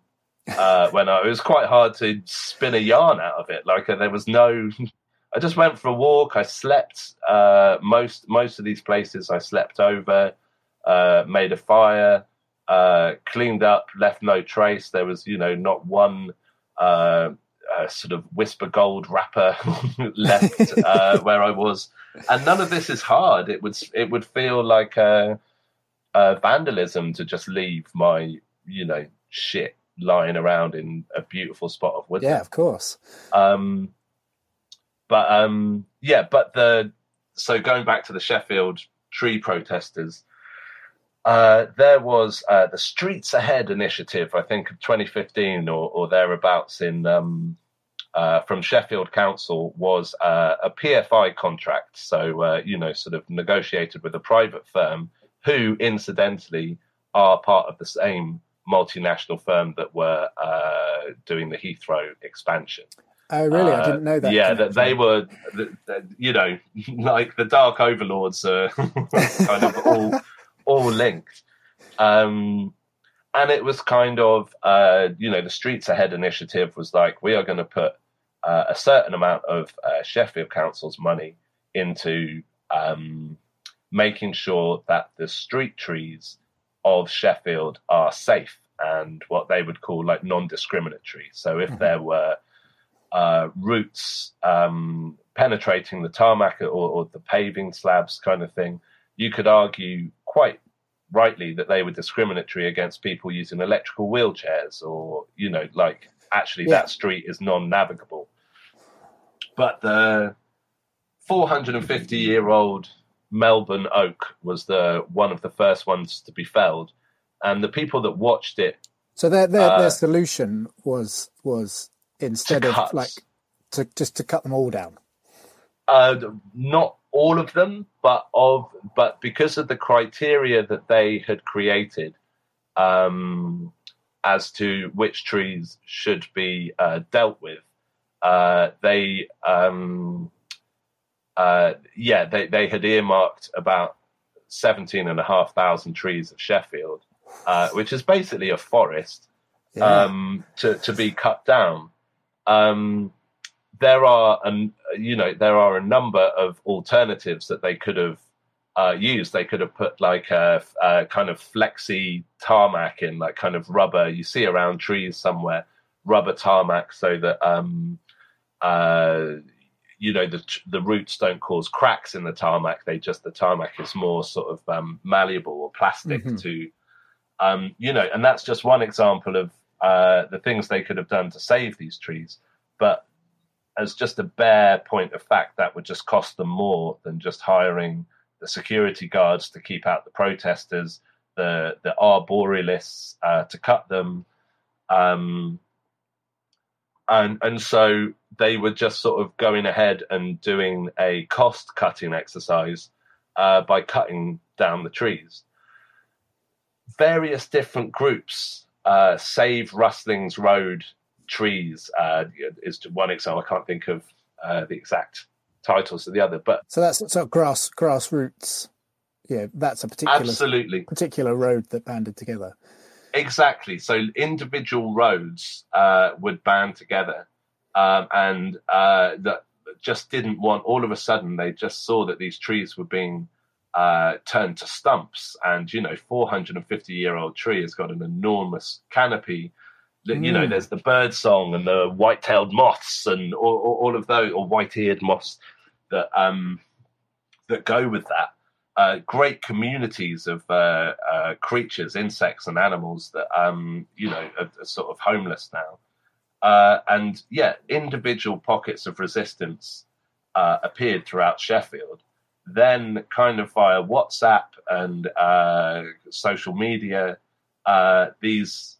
uh, when I, it was quite hard to spin a yarn out of it. Like uh, there was no. I just went for a walk. I slept uh, most most of these places. I slept over, uh, made a fire, uh, cleaned up, left no trace. There was, you know, not one uh, uh, sort of whisper gold wrapper left uh, where I was, and none of this is hard. It would it would feel like uh, vandalism to just leave my, you know, shit lying around in a beautiful spot of woodland. Yeah, of course. Um, but um, yeah, but the so going back to the Sheffield tree protesters, uh, there was uh, the Streets Ahead initiative, I think, of 2015 or, or thereabouts in um, uh, from Sheffield Council was uh, a PFI contract, so uh, you know, sort of negotiated with a private firm who, incidentally, are part of the same multinational firm that were uh, doing the Heathrow expansion. Oh, really? I Uh, didn't know that. Yeah, that they were, the, the, you know, like the Dark Overlords are kind of all all linked. Um, and it was kind of, uh, you know, the Streets Ahead initiative was like, we are going to put uh, a certain amount of uh, Sheffield Council's money into um, making sure that the street trees of Sheffield are safe and what they would call like non-discriminatory. So if there were uh, roots um, penetrating the tarmac or, or the paving slabs kind of thing, you could argue quite rightly that they were discriminatory against people using electrical wheelchairs or, you know, like actually Yeah. that street is non navigable. But the 450 year old Melbourne oak was the one of the first ones to be felled. And the people that watched it So their their, uh, their solution was was instead of cut. like to just to cut them all down. uh, not all of them, but of but because of the criteria that they had created um, as to which trees should be uh, dealt with, uh, they um, uh, yeah they they had earmarked about seventeen and a half thousand trees of Sheffield, uh, which is basically a forest Yeah. um, to to be cut down. Um, there are an you know there are a number of alternatives that they could have uh, used. They could have put like a, a kind of flexi tarmac in, like kind of rubber you see around trees somewhere, rubber tarmac, so that um, uh, you know the the roots don't cause cracks in the tarmac. They just the tarmac is more sort of um, malleable or plastic Mhm. to um, you know, and that's just one example of uh, the things they could have done to save these trees. But as just a bare point of fact, that would just cost them more than just hiring the security guards to keep out the protesters, the the arborealists uh, to cut them, um, and and so they were just sort of going ahead and doing a cost cutting exercise uh, by cutting down the trees various different groups. Uh, Save Rustlings Road Trees uh, is one example. I can't think of uh, the exact titles of the other, but So that's so grass grassroots. Yeah, that's a particular absolutely, particular road that banded together. exactly. So individual roads uh, would band together, um, and uh, that just didn't want. All of a sudden, they just saw that these trees were being uh, turned to stumps. And, you know, 450 year old tree has got an enormous canopy. You know, Mm. there's the bird song and the white tailed moths and all, all all of those, or white eared moths that, um, that go with that. Uh, great communities of uh, uh, creatures, insects, and animals that, um, you know, are, are sort of homeless now. Uh, and yeah, individual pockets of resistance uh, appeared throughout Sheffield. Then, kind of via WhatsApp and uh, social media, uh, these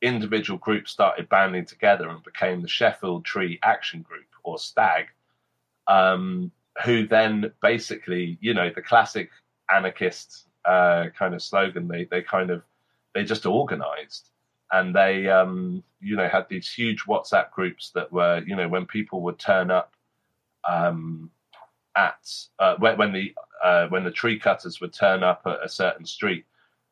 individual groups started banding together and became the Sheffield Tree Action Group or STAG, um, who then basically, you know, the classic anarchist uh, kind of slogan. They they kind of they just organised and they um, you know had these huge WhatsApp groups that were you know when people would turn up um, at uh, when, when the uh, when the tree cutters would turn up at a certain street,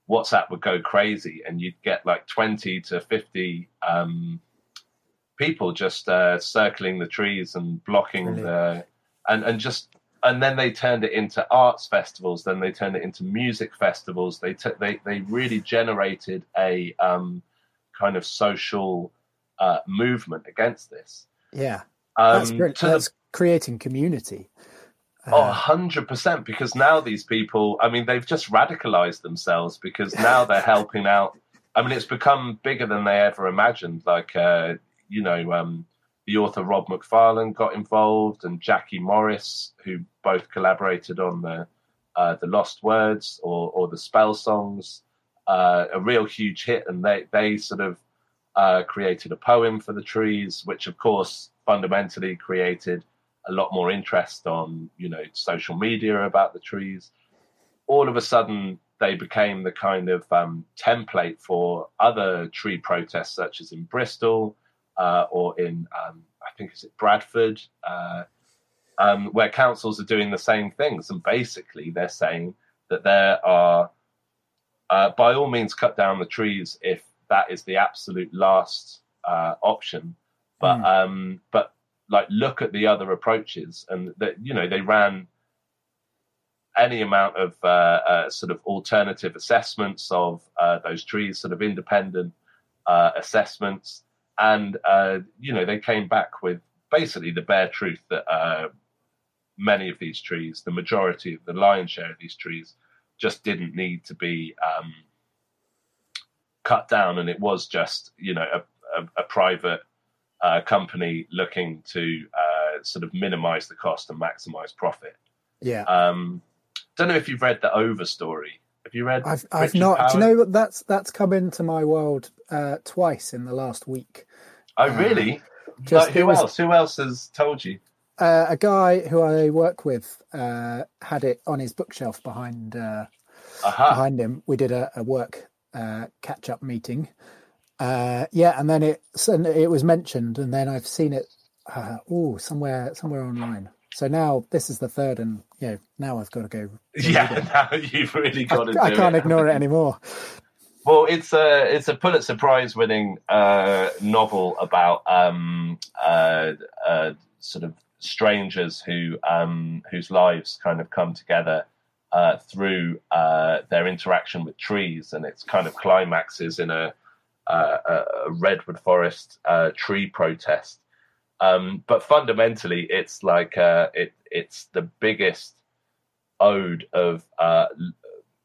WhatsApp would go crazy, and you'd get like twenty to fifty um, people just uh, circling the trees and blocking the and and just and then they turned it into arts festivals. Then they turned it into music festivals. They t- they they really generated a um, kind of social uh, movement against this. Yeah, Um, that's to the creating community. Oh, 100%. Because now these people, I mean, they've just radicalized themselves because now they're helping out. I mean, it's become bigger than they ever imagined. Like, uh, you know, um, the author Rob Macfarlane got involved and Jackie Morris, who both collaborated on the uh, the Lost Words or, or the Spell Songs, uh, a real huge hit. And they, they sort of uh, created a poem for the trees, which, of course, fundamentally created a lot more interest on you know social media about the trees all of a sudden they became the kind of um, template for other tree protests such as in bristol uh, or in um, i think is it bradford uh, um, where councils are doing the same things and basically they're saying that there are uh, by all means cut down the trees if that is the absolute last uh, option. But um, but like look at the other approaches and that you know they ran any amount of uh, uh, sort of alternative assessments of uh, those trees sort of independent uh, assessments. And uh, you know they came back with basically the bare truth that uh, many of these trees the majority of the lion's share of these trees just didn't need to be um, cut down and it was just you know a, a, a private uh, company looking to uh, sort of minimize the cost and maximize profit. Yeah. Um, don't know if you've read the Overstory. Have you read? I've I've not. Do you know what that's that's come into my world uh, twice in the last week. Oh, really? just- like, who was- else? Who else has told you? Uh, a guy who I work with uh, had it on his bookshelf behind uh, behind him. We did a, a work uh, catch up meeting. Uh, yeah, and then it and it was mentioned, and then I've seen it. Uh, oh, somewhere somewhere online. So now this is the third, and you know now I've got to go. Yeah, now you've really got to. do I can't it. ignore it anymore. Well, it's a it's a Pulitzer Prize winning uh, novel about um, uh, uh, sort of strangers who um, whose lives kind of come together uh, through uh, their interaction with trees, and it's kind of climaxes in a, uh, a redwood forest uh, tree protest. Um, but fundamentally, it's like uh, it it's the biggest ode of uh,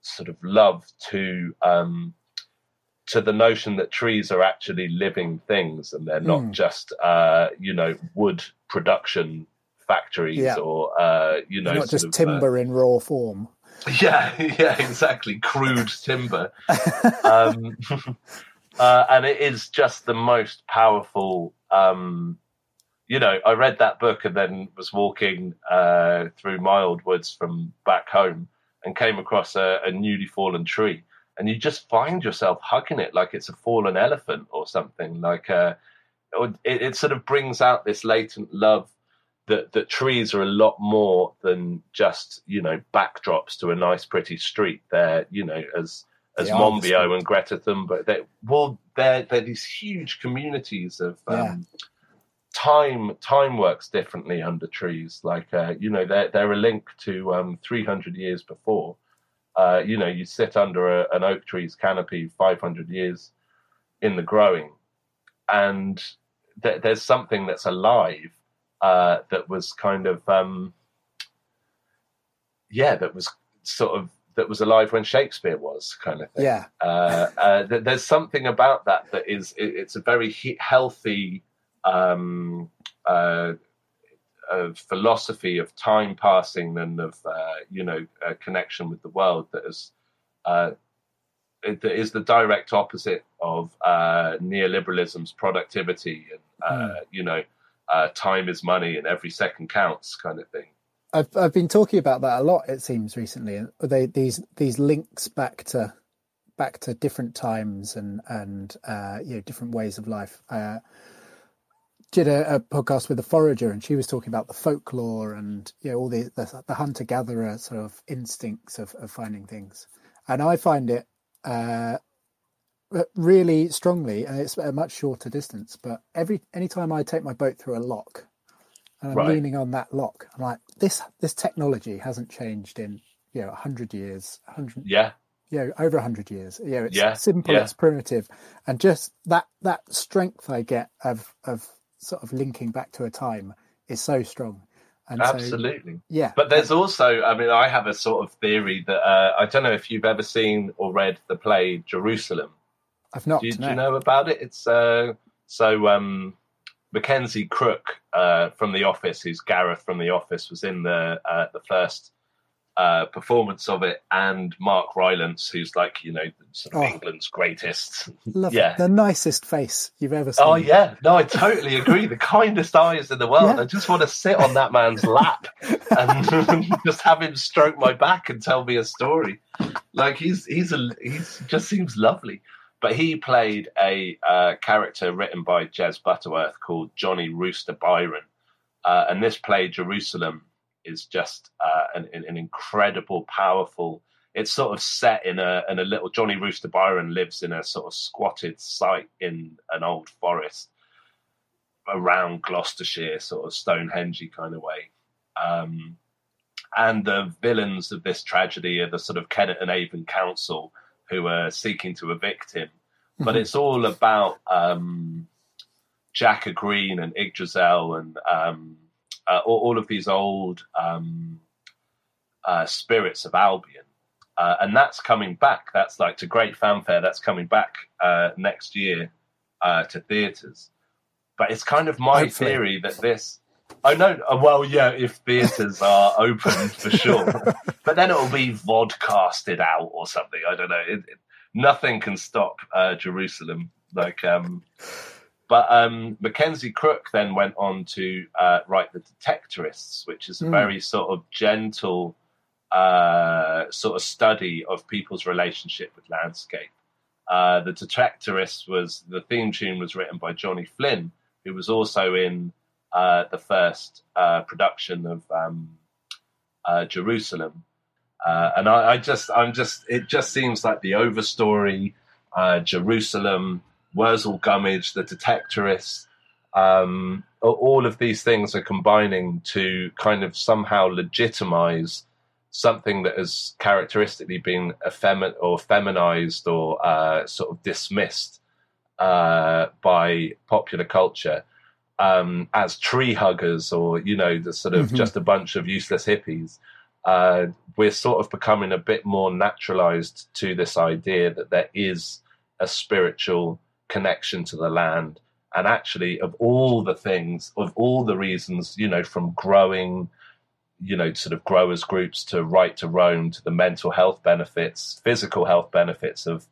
sort of love to um, to the notion that trees are actually living things and they're not Mm. just uh, you know wood production factories Yeah. or uh, you know Not just of, uh, timber in raw form. yeah, yeah, exactly. Crude timber. um, uh, and it is just the most powerful. Um, you know, I read that book and then was walking uh, through my old woods from back home and came across a, a newly fallen tree. And you just find yourself hugging it like it's a fallen elephant or something. Like uh, it, it sort of brings out this latent love that that trees are a lot more than just you know backdrops to a nice pretty street. They're you know as as They Monbiot and Greta Thunberg. They well they're they're these huge communities of um, time time works differently under trees. Like uh, you know, they're they're a link to um, 300 years before. Uh, you know, you sit under a, an oak tree's canopy 500 years in the growing, and th- there's something that's alive uh, that was kind of um, yeah, that was sort of that was alive when Shakespeare was kind of thing. Yeah. Uh, uh, th- there's something about that that is it, it's a very he- healthy um, uh, uh, philosophy of time passing and of uh, you know uh, connection with the world that is uh, it, is the direct opposite of uh, neoliberalism's productivity and uh, you know uh, time is money and every second counts kind of thing. I've I've been talking about that a lot. It seems recently, and they these these links back to back to different times and and uh, you know different ways of life. Uh, did a, a podcast with a forager, and she was talking about the folklore and you know all the the, the hunter gatherer sort of instincts of, of finding things. And I find it uh, really strongly, and it's a much shorter distance. But every anytime I take my boat through a lock, and I'm Right. leaning on that lock, I'm like, this this technology hasn't changed in you know hundred years, hundred Yeah, you know over hundred years. You know, it's Yeah, simple, yeah. it's primitive, and just that that strength I get of of sort of linking back to a time is so strong. And so, absolutely. yeah, But there's also, I mean, I have a sort of theory that uh, I don't know if you've ever seen or read the play Jerusalem. I've not. Do you, do you know about it? It's uh, so um, Mackenzie Crook uh, from The Office, who's Gareth from The Office, was in the uh, the first uh, performance of it, and Mark Rylance, who's like you know sort of Oh. England's greatest. Love yeah. the nicest face you've ever seen. Oh yeah, no, I totally agree. The kindest eyes in the world. Yeah. I just want to sit on that man's lap and just have him stroke my back and tell me a story. Like he's he's a he's just seems lovely. But he played a uh, character written by Jez Butterworth called Johnny Rooster Byron, uh, and this play Jerusalem is just uh, an, an incredible, powerful. It's sort of set in a in a little Johnny Rooster Byron lives in a sort of squatted site in an old forest around Gloucestershire, sort of Stonehenge kind of way. Um, and the villains of this tragedy are the sort of Kennet and Avon Council who are seeking to evict him. But it's all about um, Jack a Green and Yggdrasil and um, uh, all, all of these old um, uh, spirits of Albion. Uh, and that's coming back. That's like to great fanfare. That's coming back uh, next year uh, to theatres. But it's kind of my Hopefully. theory that this. I know. uh, Well, yeah, if theatres are open for sure, but then it'll be vodcasted out or something. I don't know. It, it, nothing can stop uh, Jerusalem. Like, um, but um, Mackenzie Crook then went on to uh, write the Detectorists, which is a Mm. very sort of gentle uh, sort of study of people's relationship with landscape. Uh, the Detectorists was the theme tune was written by Johnny Flynn, who was also in uh, the first uh, production of um, uh, Jerusalem. Uh, and I, I just, I'm just, it just seems like the Overstory, uh, Jerusalem, Wurzel Gummidge, the Detectorists, um, all of these things are combining to kind of somehow legitimize something that has characteristically been effemin- or feminized or uh, sort of dismissed uh, by popular culture um, as tree huggers or you know the sort of Mhm. just a bunch of useless hippies. Uh, we're sort of becoming a bit more naturalized to this idea that there is a spiritual connection to the land. And actually of all the things of all the reasons you know from growing you know sort of growers groups to right to roam to the mental health benefits physical health benefits of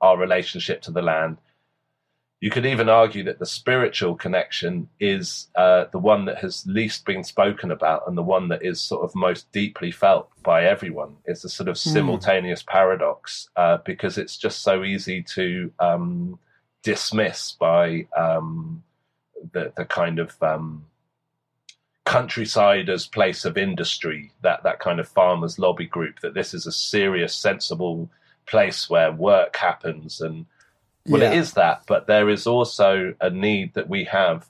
our relationship to the land. You could even argue that the spiritual connection is uh, the one that has least been spoken about and the one that is sort of most deeply felt by everyone. It's a sort of simultaneous paradox uh, because it's just so easy to um, dismiss by um, the, the kind of um, countryside as place of industry, that, that kind of farmers lobby group, that this is a serious, sensible place where work happens and well, it Yeah. is that, but there is also a need that we have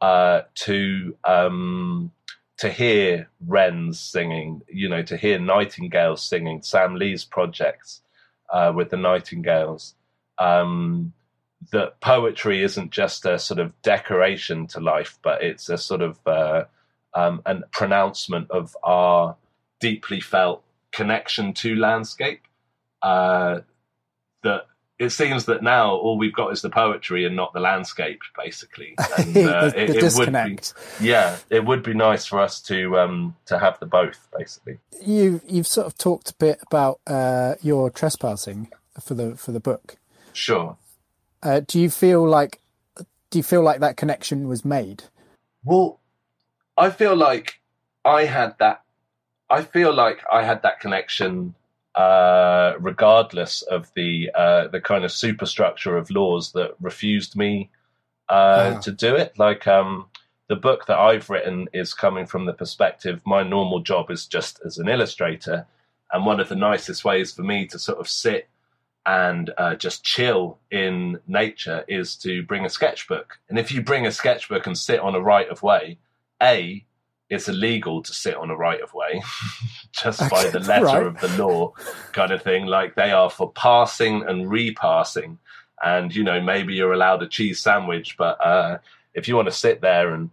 uh, to um, to hear wrens singing, you know, to hear nightingales singing. Sam Lee's projects uh, with the nightingales. Um, that poetry isn't just a sort of decoration to life, but it's a sort of uh, um, an pronouncement of our deeply felt connection to landscape. Uh, that it seems that now all we've got is the poetry and not the landscape, basically. And, uh, the, the it disconnect. Would be, yeah, it would be nice for us to um, to have the both, basically. You you've sort of talked a bit about uh, your trespassing for the for the book. Sure. Uh, do you feel like do you feel like that connection was made? Well, I feel like I had that. I feel like I had that connection, uh, regardless of the uh, the kind of superstructure of laws that refused me uh, to do it. Like um, the book that I've written is coming from the perspective. My normal job is just as an illustrator, and one of the nicest ways for me to sort of sit and uh, just chill in nature is to bring a sketchbook. And if you bring a sketchbook and sit on a right of way, A, it's illegal to sit on a right of way just by the letter right. of the law, kind of thing. Like they are for passing and repassing. And, you know, maybe you're allowed a cheese sandwich, but uh, if you want to sit there and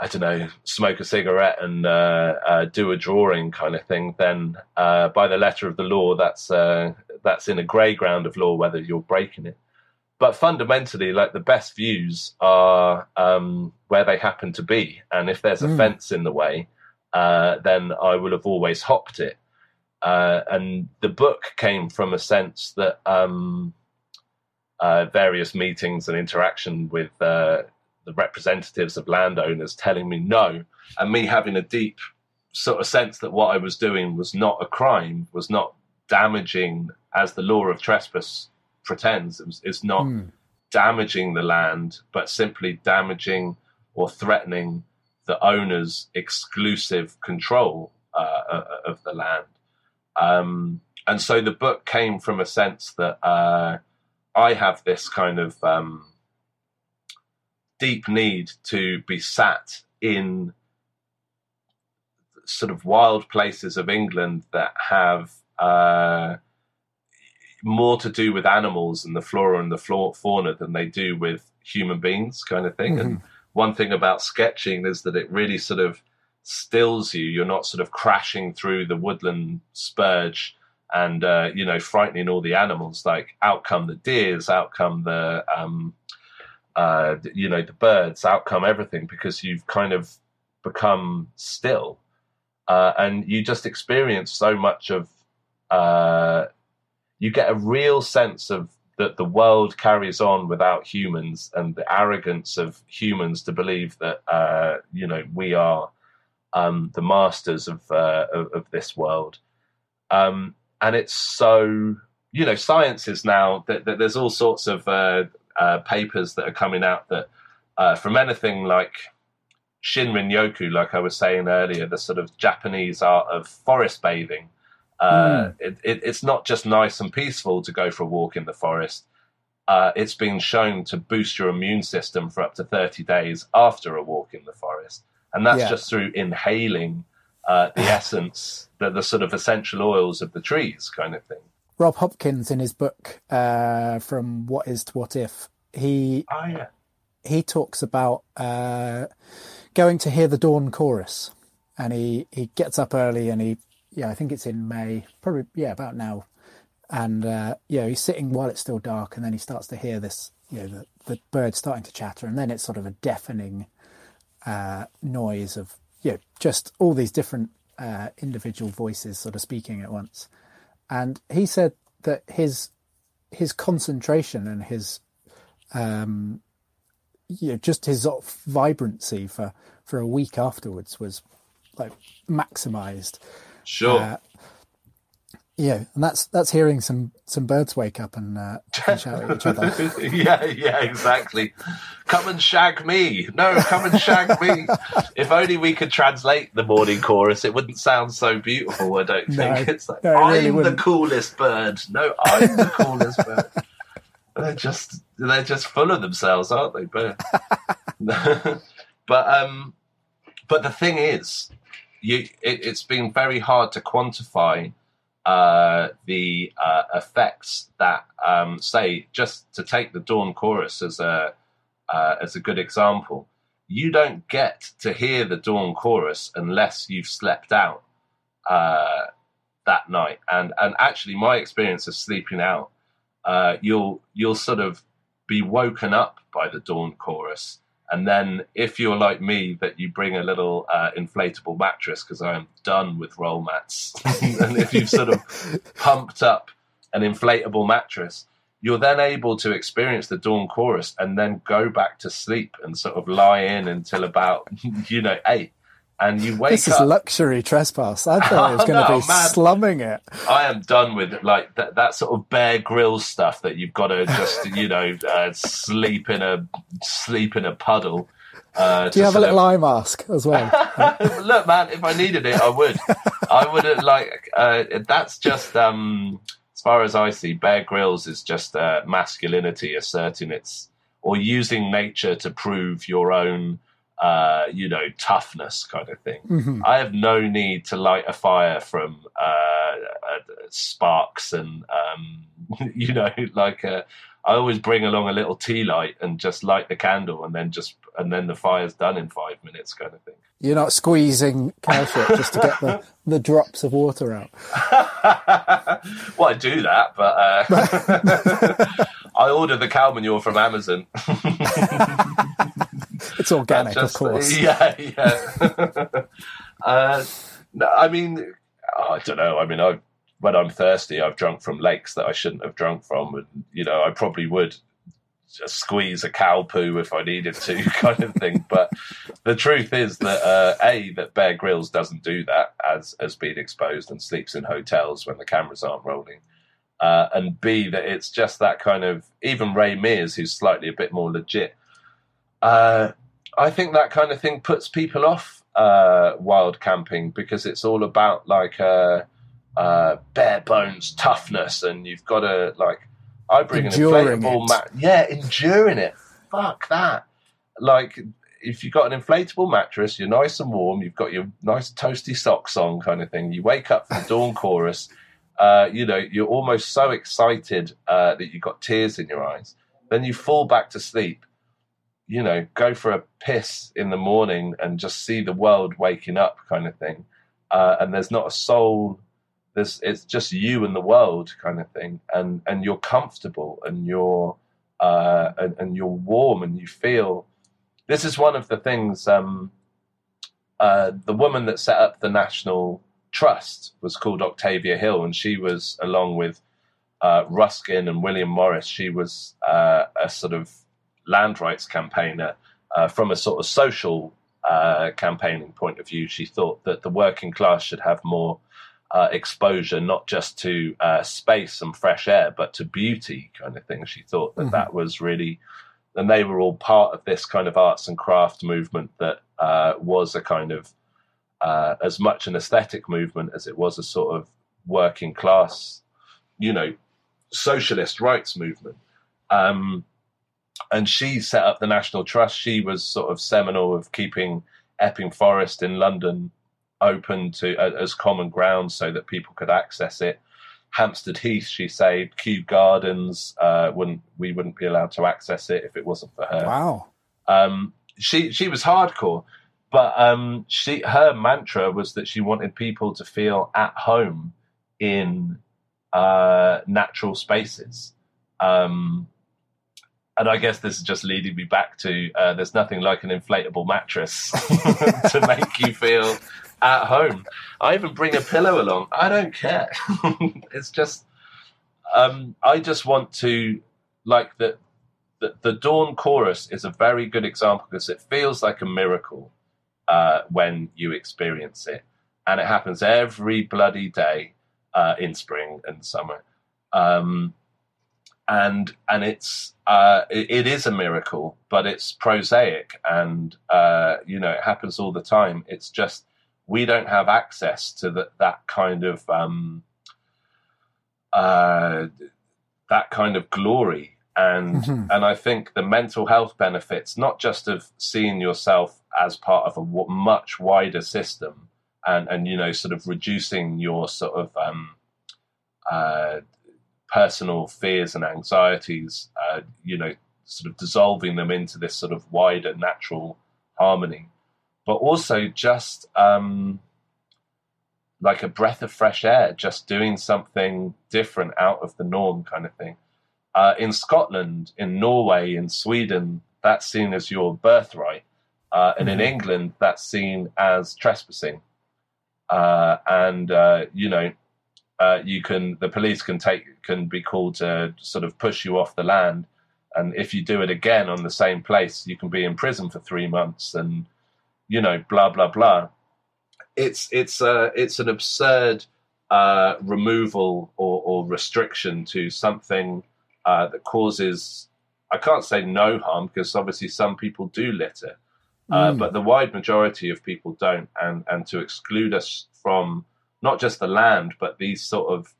I don't know, smoke a cigarette and uh, uh, do a drawing kind of thing, then uh, by the letter of the law, that's uh, that's in a grey ground of law whether you're breaking it. But fundamentally, like the best views are um, where they happen to be, and if there's a Mm. fence in the way, uh, then I will have always hopped it. Uh, and the book came from a sense that um, uh, various meetings and interaction with uh, the representatives of landowners telling me no, and me having a deep sort of sense that what I was doing was not a crime, was not damaging, as the law of trespass pretends, it was, it's not Hmm. damaging the land, but simply damaging or threatening the owner's exclusive control uh, uh, of the land. Um, and so the book came from a sense that uh, I have this kind of um, deep need to be sat in sort of wild places of England that have uh, more to do with animals and the flora and the fauna than they do with human beings, kind of thing. And one thing about sketching is that it really sort of stills you. You're not sort of crashing through the woodland spurge and uh, you know frightening all the animals. Like out come the deers, out come the um, uh, you know the birds, out come everything because you've kind of become still, uh, and you just experience so much of. Uh, you get a real sense of that the world carries on without humans and the arrogance of humans to believe that uh, you know we are um, the masters of, uh, of of this world um, and it's so you know science is now that that there's all sorts of uh, uh, papers that are coming out that uh, from anything like Shinrin Yoku, like I was saying earlier, the sort of Japanese art of forest bathing. Uh, it, it, it's not just nice and peaceful to go for a walk in the forest. Uh, it's been shown to boost your immune system for up to 30 days after a walk in the forest. And that's Yeah. just through inhaling uh, the essence, the, the sort of essential oils of the trees, kind of thing. Rob Hopkins, in his book uh, "From What Is to What If," he Oh, yeah. he talks about uh, going to hear the dawn chorus, and he he gets up early and he yeah I think it's in May probably yeah about now, and uh, yeah he's sitting while it's still dark, and then he starts to hear this you know the the birds starting to chatter, and then it's sort of a deafening uh, noise of you know just all these different uh, individual voices sort of speaking at once, and he said that his his concentration and his um, you know, just his sort of vibrancy for for a week afterwards was like maximized. Sure. Uh, yeah, and that's that's hearing some some birds wake up and, uh, and shout at each other. yeah, yeah, exactly. Come and shag me. No, come and shag me. If only we could translate the morning chorus, it wouldn't sound so beautiful, I don't No, think. it's like, no, it I'm really the wouldn't. coolest bird. No, I'm the coolest bird. They're just they're just full of themselves, aren't they? Bird. but um, but the thing is, you it, it's been very hard to quantify uh, the uh, effects that, um, say, just to take the Dawn Chorus as a uh, as a good example, you don't get to hear the Dawn Chorus unless you've slept out uh, that night. And and actually, my experience of sleeping out, uh, you'll you'll sort of be woken up by the Dawn Chorus. And then, if you're like me, that you bring a little uh, inflatable mattress because I am done with roll mats. and if you've sort of pumped up an inflatable mattress, you're then able to experience the dawn chorus and then go back to sleep and sort of lie in until about you know eight and you wake This up is luxury trespass. I thought it was going to No, be man. slumming it. I am done with like that, that sort of Bear Grylls stuff that you've got to just you know uh, sleep in a sleep in a puddle. Uh, Do you have a little of- eye mask as well? Look, man, if I needed it, I would. I would like. Uh, that's just um, as far as I see. Bear Grylls is just uh, masculinity asserting its or using nature to prove your own. Uh, you know, toughness kind of thing. Mhm. I have no need to light a fire from uh, uh, sparks and um, you know, like uh, I always bring along a little tea light and just light the candle, and then just and then the fire's done in five minutes, kind of thing. You're not squeezing cow shit just to get the, the drops of water out. well, I do that, but uh, I order the cow manure from Amazon. It's organic, Just- of course. Yeah, yeah. uh, no, I mean, I don't know. I mean, I when I'm thirsty, I've drunk from lakes that I shouldn't have drunk from, and you know, I probably would just squeeze a cow poo if I needed to, kind of thing. But the truth is that uh, a that Bear Grylls doesn't do that, as has been exposed, and sleeps in hotels when the cameras aren't rolling. Uh, and B, that it's just that kind of even Ray Mears, who's slightly a bit more legit. Uh, I think that kind of thing puts people off uh, wild camping because it's all about like uh, uh, bare bones toughness, and you've got to like. I bring Enduring an inflatable mat. Yeah, enduring it. Fuck that. Like if you've got an inflatable mattress, you're nice and warm. You've got your nice toasty socks on, kind of thing. You wake up for the dawn chorus. Uh, you know, you're almost so excited uh, that you've got tears in your eyes. Then you fall back to sleep you know, go for a piss in the morning and just see the world waking up, kind of thing. Uh, and there's not a soul. There's it's just you and the world, kind of thing. And and you're comfortable and you're uh, and, and you're warm and you feel. This is one of the things. Um, uh, the woman that set up the National Trust was called Octavia Hill, and she was along with uh, Ruskin and William Morris. She was uh, a sort of land rights campaigner uh, from a sort of social uh, campaigning point of view. She thought that the working class should have more uh, exposure, not just to uh, space and fresh air, but to beauty kind of thing. She thought that Mhm. that was really, and they were all part of this kind of arts and craft movement that uh, was a kind of uh, as much an aesthetic movement as it was a sort of working class, you know, socialist rights movement. Um, and she set up the National Trust. She was sort of seminal of keeping Epping Forest in London open to uh, as common ground so that people could access it. Hampstead Heath, she saved. Kew Gardens, uh, wouldn't we wouldn't be allowed to access it if it wasn't for her. Wow. Um, she she was hardcore, but um, she her mantra was that she wanted people to feel at home in uh, natural spaces. Um, and I guess this is just leading me back to uh, there's nothing like an inflatable mattress to make you feel at home. I even bring a pillow along. I don't care. it's just um, I just want to like the, the the dawn chorus is a very good example because it feels like a miracle uh, when you experience it, and it happens every bloody day uh, in spring and summer. Um, and and it's uh, it, it is a miracle, but it's prosaic, and uh, you know it happens all the time. It's just we don't have access to that that kind of um, uh, that kind of glory, and Mhm. and I think the mental health benefits, not just of seeing yourself as part of a w- much wider system, and and you know, sort of reducing your sort of um, uh, personal fears and anxieties, uh, you know, sort of dissolving them into this sort of wider natural harmony, but also just um, like a breath of fresh air, just doing something different out of the norm, kind of thing. Uh, in Scotland, in Norway, in Sweden, that's seen as your birthright, uh, and in Mhm. England, that's seen as trespassing. Uh, and uh, you know, uh, you can the police can take can be called to sort of push you off the land, and if you do it again on the same place, you can be in prison for three months, and you know, blah blah blah. It's it's uh, it's an absurd uh, removal or, or restriction to something uh, that causes I can't say no harm because obviously some people do litter, uh, Mm. but the wide majority of people don't, and and to exclude us from not just the land but these sort of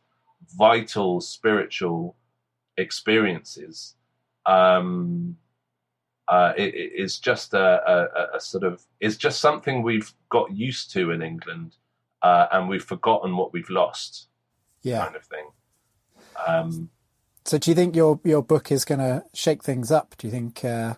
vital spiritual experiences um, uh, it, it is just a, a, a sort of is just something we've got used to in England, uh, and we've forgotten what we've lost, Yeah. kind of thing. Um, So do you think your your book is going to shake things up? Do you think? Uh,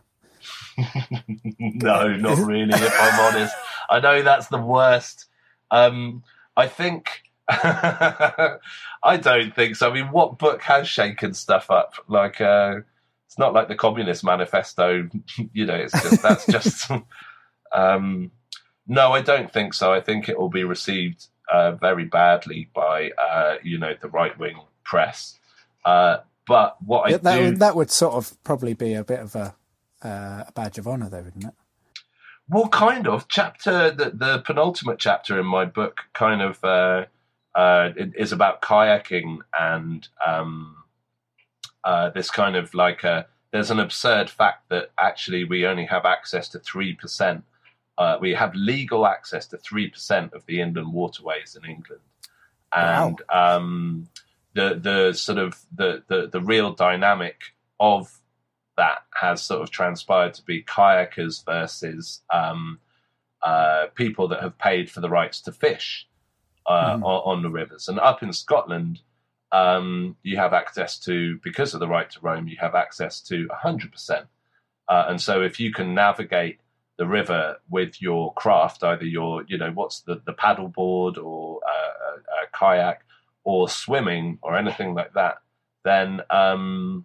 no, not really. If I'm honest, I know that's the worst. Um, I think I don't think so. I mean, what book has shaken stuff up? Like, uh, it's not like the Communist Manifesto. You know, it's just that's just. um, no, I don't think so. I think it will be received uh, very badly by uh, you know the right wing press. Uh, but what I that do would, that would sort of probably be a bit of a uh, a badge of honor, though, wouldn't it? Well, kind of. Chapter the the penultimate chapter in my book kind of uh, uh, is about kayaking and um, uh, this kind of like a. There's an absurd fact that actually we only have access to three percent. Uh, we have legal access to three percent of the inland waterways in England, and um, the the sort of the, the the real dynamic of that has sort of transpired to be kayakers versus um, uh, people that have paid for the rights to fish uh, Mhm. on, on the rivers. And up in Scotland, um, you have access to, because of the right to roam, you have access to 100%. Uh, and so if you can navigate the river with your craft, either your, you know, what's the, the paddleboard or uh, a, a kayak or swimming or anything like that, then um,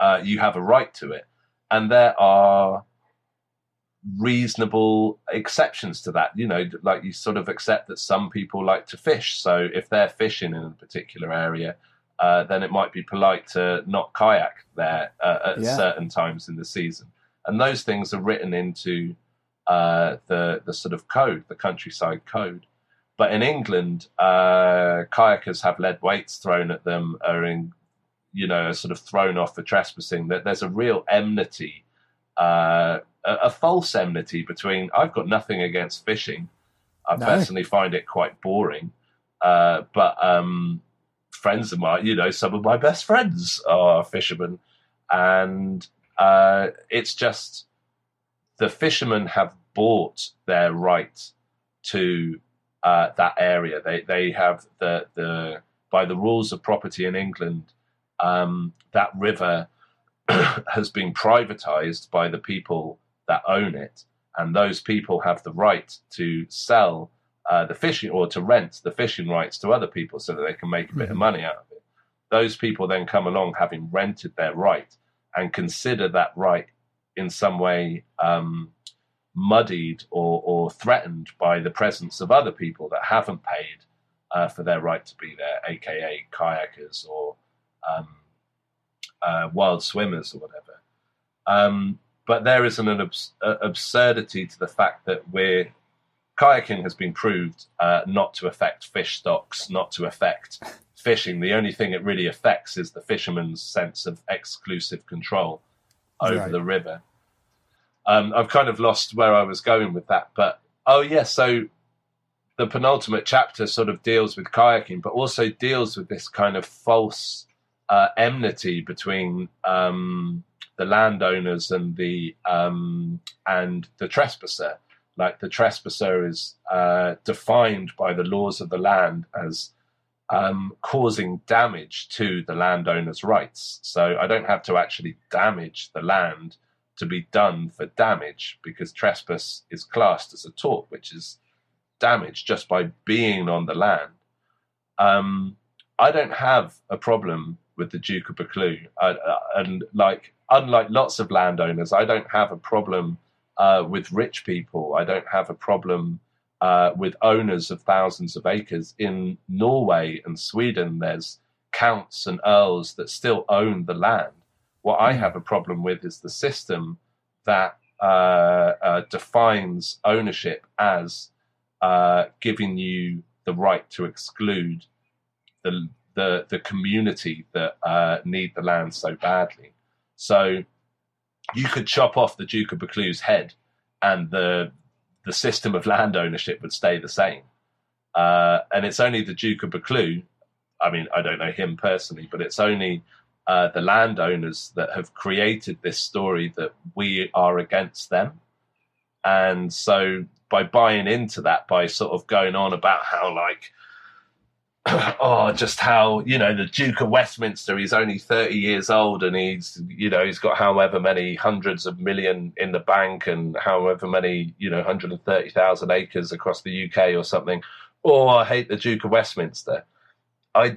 uh, you have a right to it. And there are reasonable exceptions to that. You know, like you sort of accept that some people like to fish. So if they're fishing in a particular area, uh, then it might be polite to not kayak there uh, at Yeah. certain times in the season. And those things are written into uh, the the sort of code, the countryside code. But in England, uh, kayakers have lead weights thrown at them, are in, you know, are sort of thrown off for trespassing. That there's a real enmity, uh, a, a false enmity between. I've got nothing against fishing. I No. personally find it quite boring, uh, but um, friends of mine, you know, some of my best friends are fishermen, and uh, it's just the fishermen have bought their right to uh, that area. They they have the the by the rules of property in England, um, that river has been privatized by the people that own it, and those people have the right to sell uh, the fishing or to rent the fishing rights to other people so that they can make a bit of money out of it. Those people then come along having rented their right and consider that right in some way um, muddied or, or threatened by the presence of other people that haven't paid uh, for their right to be there, aka kayakers or um, uh, wild swimmers or whatever. Um, but there is an, an abs- uh, absurdity to the fact that we're kayaking has been proved uh, not to affect fish stocks, not to affect fishing. The only thing it really affects is the fisherman's sense of exclusive control over Right. the river. Um, I've kind of lost where I was going with that, but oh yeah, so the penultimate chapter sort of deals with kayaking, but also deals with this kind of false uh, enmity between um, the landowners and the um, and the trespasser. Like the trespasser is uh, defined by the laws of the land as um, causing damage to the landowner's rights. So I don't have to actually damage the land to be done for damage because trespass is classed as a tort, which is damage just by being on the land. Um, I don't have a problem with the Duke of Buccleuch, and like unlike lots of landowners, I don't have a problem uh, with rich people. I don't have a problem uh, with owners of thousands of acres. In Norway and Sweden, there's counts and earls that still own the land. What I have a problem with is the system that uh, uh, defines ownership as uh, giving you the right to exclude the the, the community that uh, need the land so badly. So you could chop off the Duke of Buccleuch's head, and the the system of land ownership would stay the same. Uh, and it's only the Duke of Buccleuch. I mean, I don't know him personally, but it's only uh, the landowners that have created this story that we are against them. And so by buying into that, by sort of going on about how like oh, just how you know the Duke of Westminster. He's only thirty years old, and he's you know he's got however many hundreds of million in the bank, and however many you know hundred and thirty thousand acres across the UK or something. Oh, I hate the Duke of Westminster. I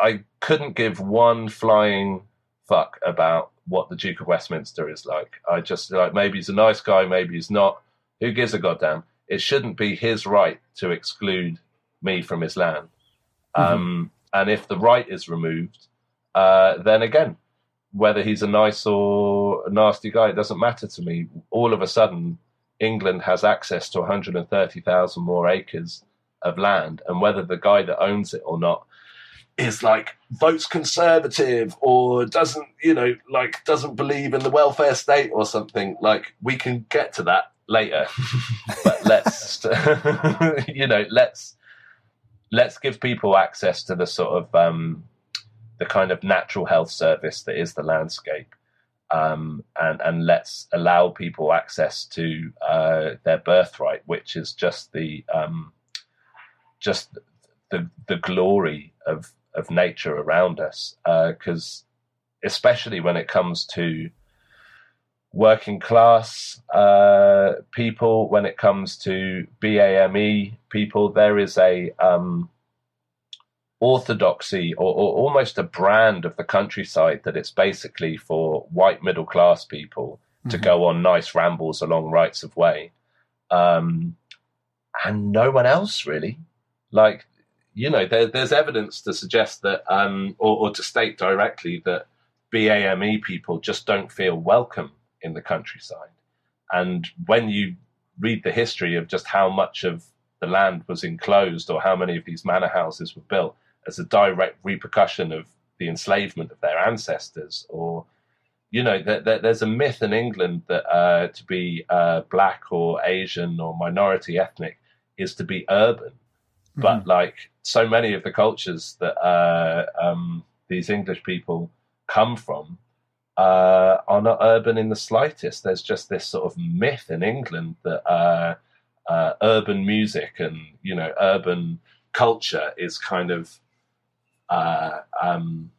I couldn't give one flying fuck about what the Duke of Westminster is like. I just like maybe he's a nice guy, maybe he's not. Who gives a goddamn? It shouldn't be his right to exclude me from his land Mm-hmm. Um, and if the right is removed, uh, then again, whether he's a nice or a nasty guy, it doesn't matter to me. All of a sudden, England has access to 130,000 more acres of land, and whether the guy that owns it or not is like votes conservative or doesn't, you know, like doesn't believe in the welfare state or something, like we can get to that later. but let's, you know, let's let's give people access to the sort of um, the kind of natural health service that is the landscape, um, and and let's allow people access to uh, their birthright, which is just the um, just the the glory of of nature around us, because uh, especially when it comes to working class uh, people, when it comes to BAME people, there is a um, orthodoxy or, or, almost a brand of the countryside that it's basically for white middle class people mm-hmm. to go on nice rambles along rights of way. Um, and no one else really. Like, you know, there, there's evidence to suggest that, um, or, or to state directly that BAME people just don't feel welcome in the countryside. And when you read the history of just how much of the land was enclosed or how many of these manor houses were built as a direct repercussion of the enslavement of their ancestors or you know there's a myth in england that uh, to be uh, black or asian or minority ethnic is to be urban mm-hmm. but like so many of the cultures that uh, um, these english people come from uh, are not urban in the slightest. There's just this sort of myth in England that uh, uh, urban music and you know urban culture is kind of uh, um,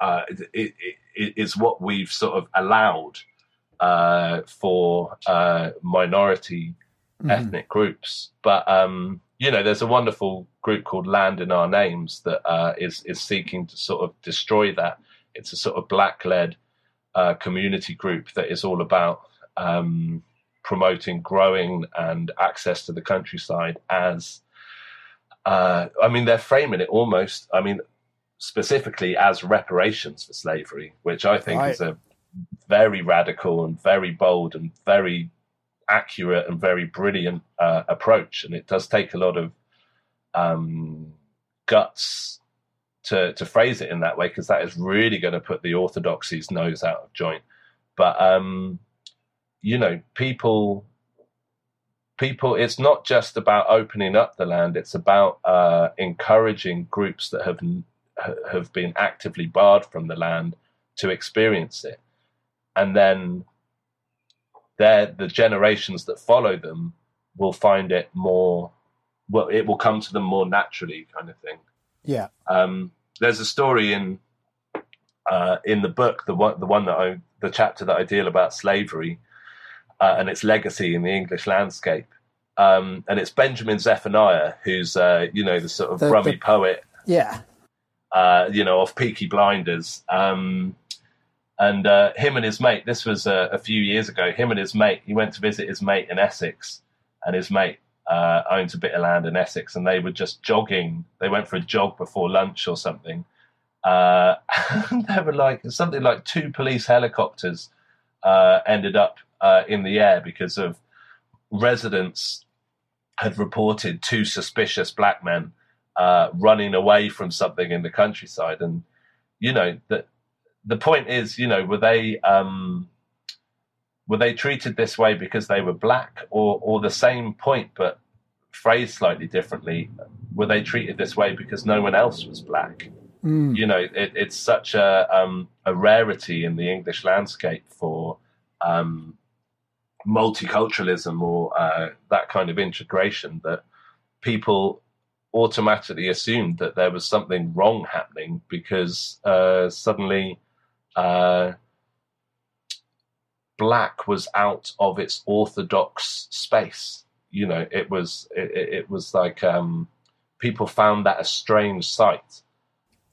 uh, it, it, it is what we've sort of allowed uh, for minority mm-hmm. ethnic groups. But um, you know, there's a wonderful group called Land in Our Names that is is seeking to sort of destroy that it's a sort of black led uh, community group that is all about um, promoting growing and access to the countryside as uh, I mean, they're framing it almost, I mean, specifically as reparations for slavery, which I think right. is a very radical and very bold and very accurate and very brilliant uh, approach. And it does take a lot of um, guts to to phrase it in that way because that is really going to put the orthodoxy's nose out of joint. But um, you know, people people it's not just about opening up the land it's about uh, encouraging groups that have have been actively barred from the land to experience it, and then they're, the generations that follow them will find it more. Well, it will come to them more naturally, kind of thing. Yeah. Um, there's a story in uh, in the book, the one the one that I the chapter that I deal about slavery uh, and its legacy in the English landscape. Um, and it's Benjamin Zephaniah, who's uh, you know the sort of The- Brummie the- poet, Yeah. uh, you know, of Peaky Blinders. Um, and uh, him and his mate, this was uh, a few years ago. Him and his mate, he went to visit his mate in Essex, and his mate uh, owns a bit of land in Essex, and they were just jogging. They went for a jog before lunch or something. Uh, they were like something like two police helicopters uh, ended up uh, in the air because of residents had reported two suspicious black men uh, running away from something in the countryside, and you know that the point is, you know, were they um, were they treated this way because they were black, or or the same point but phrased slightly differently? Were they treated this way because no one else was black? Mm. You know, it, it's such a um, a rarity in the English landscape for um, multiculturalism or uh, that kind of integration that people automatically assumed that there was something wrong happening because uh, suddenly uh, black was out of its orthodox space. You know, it was it, it was like um, people found that a strange sight,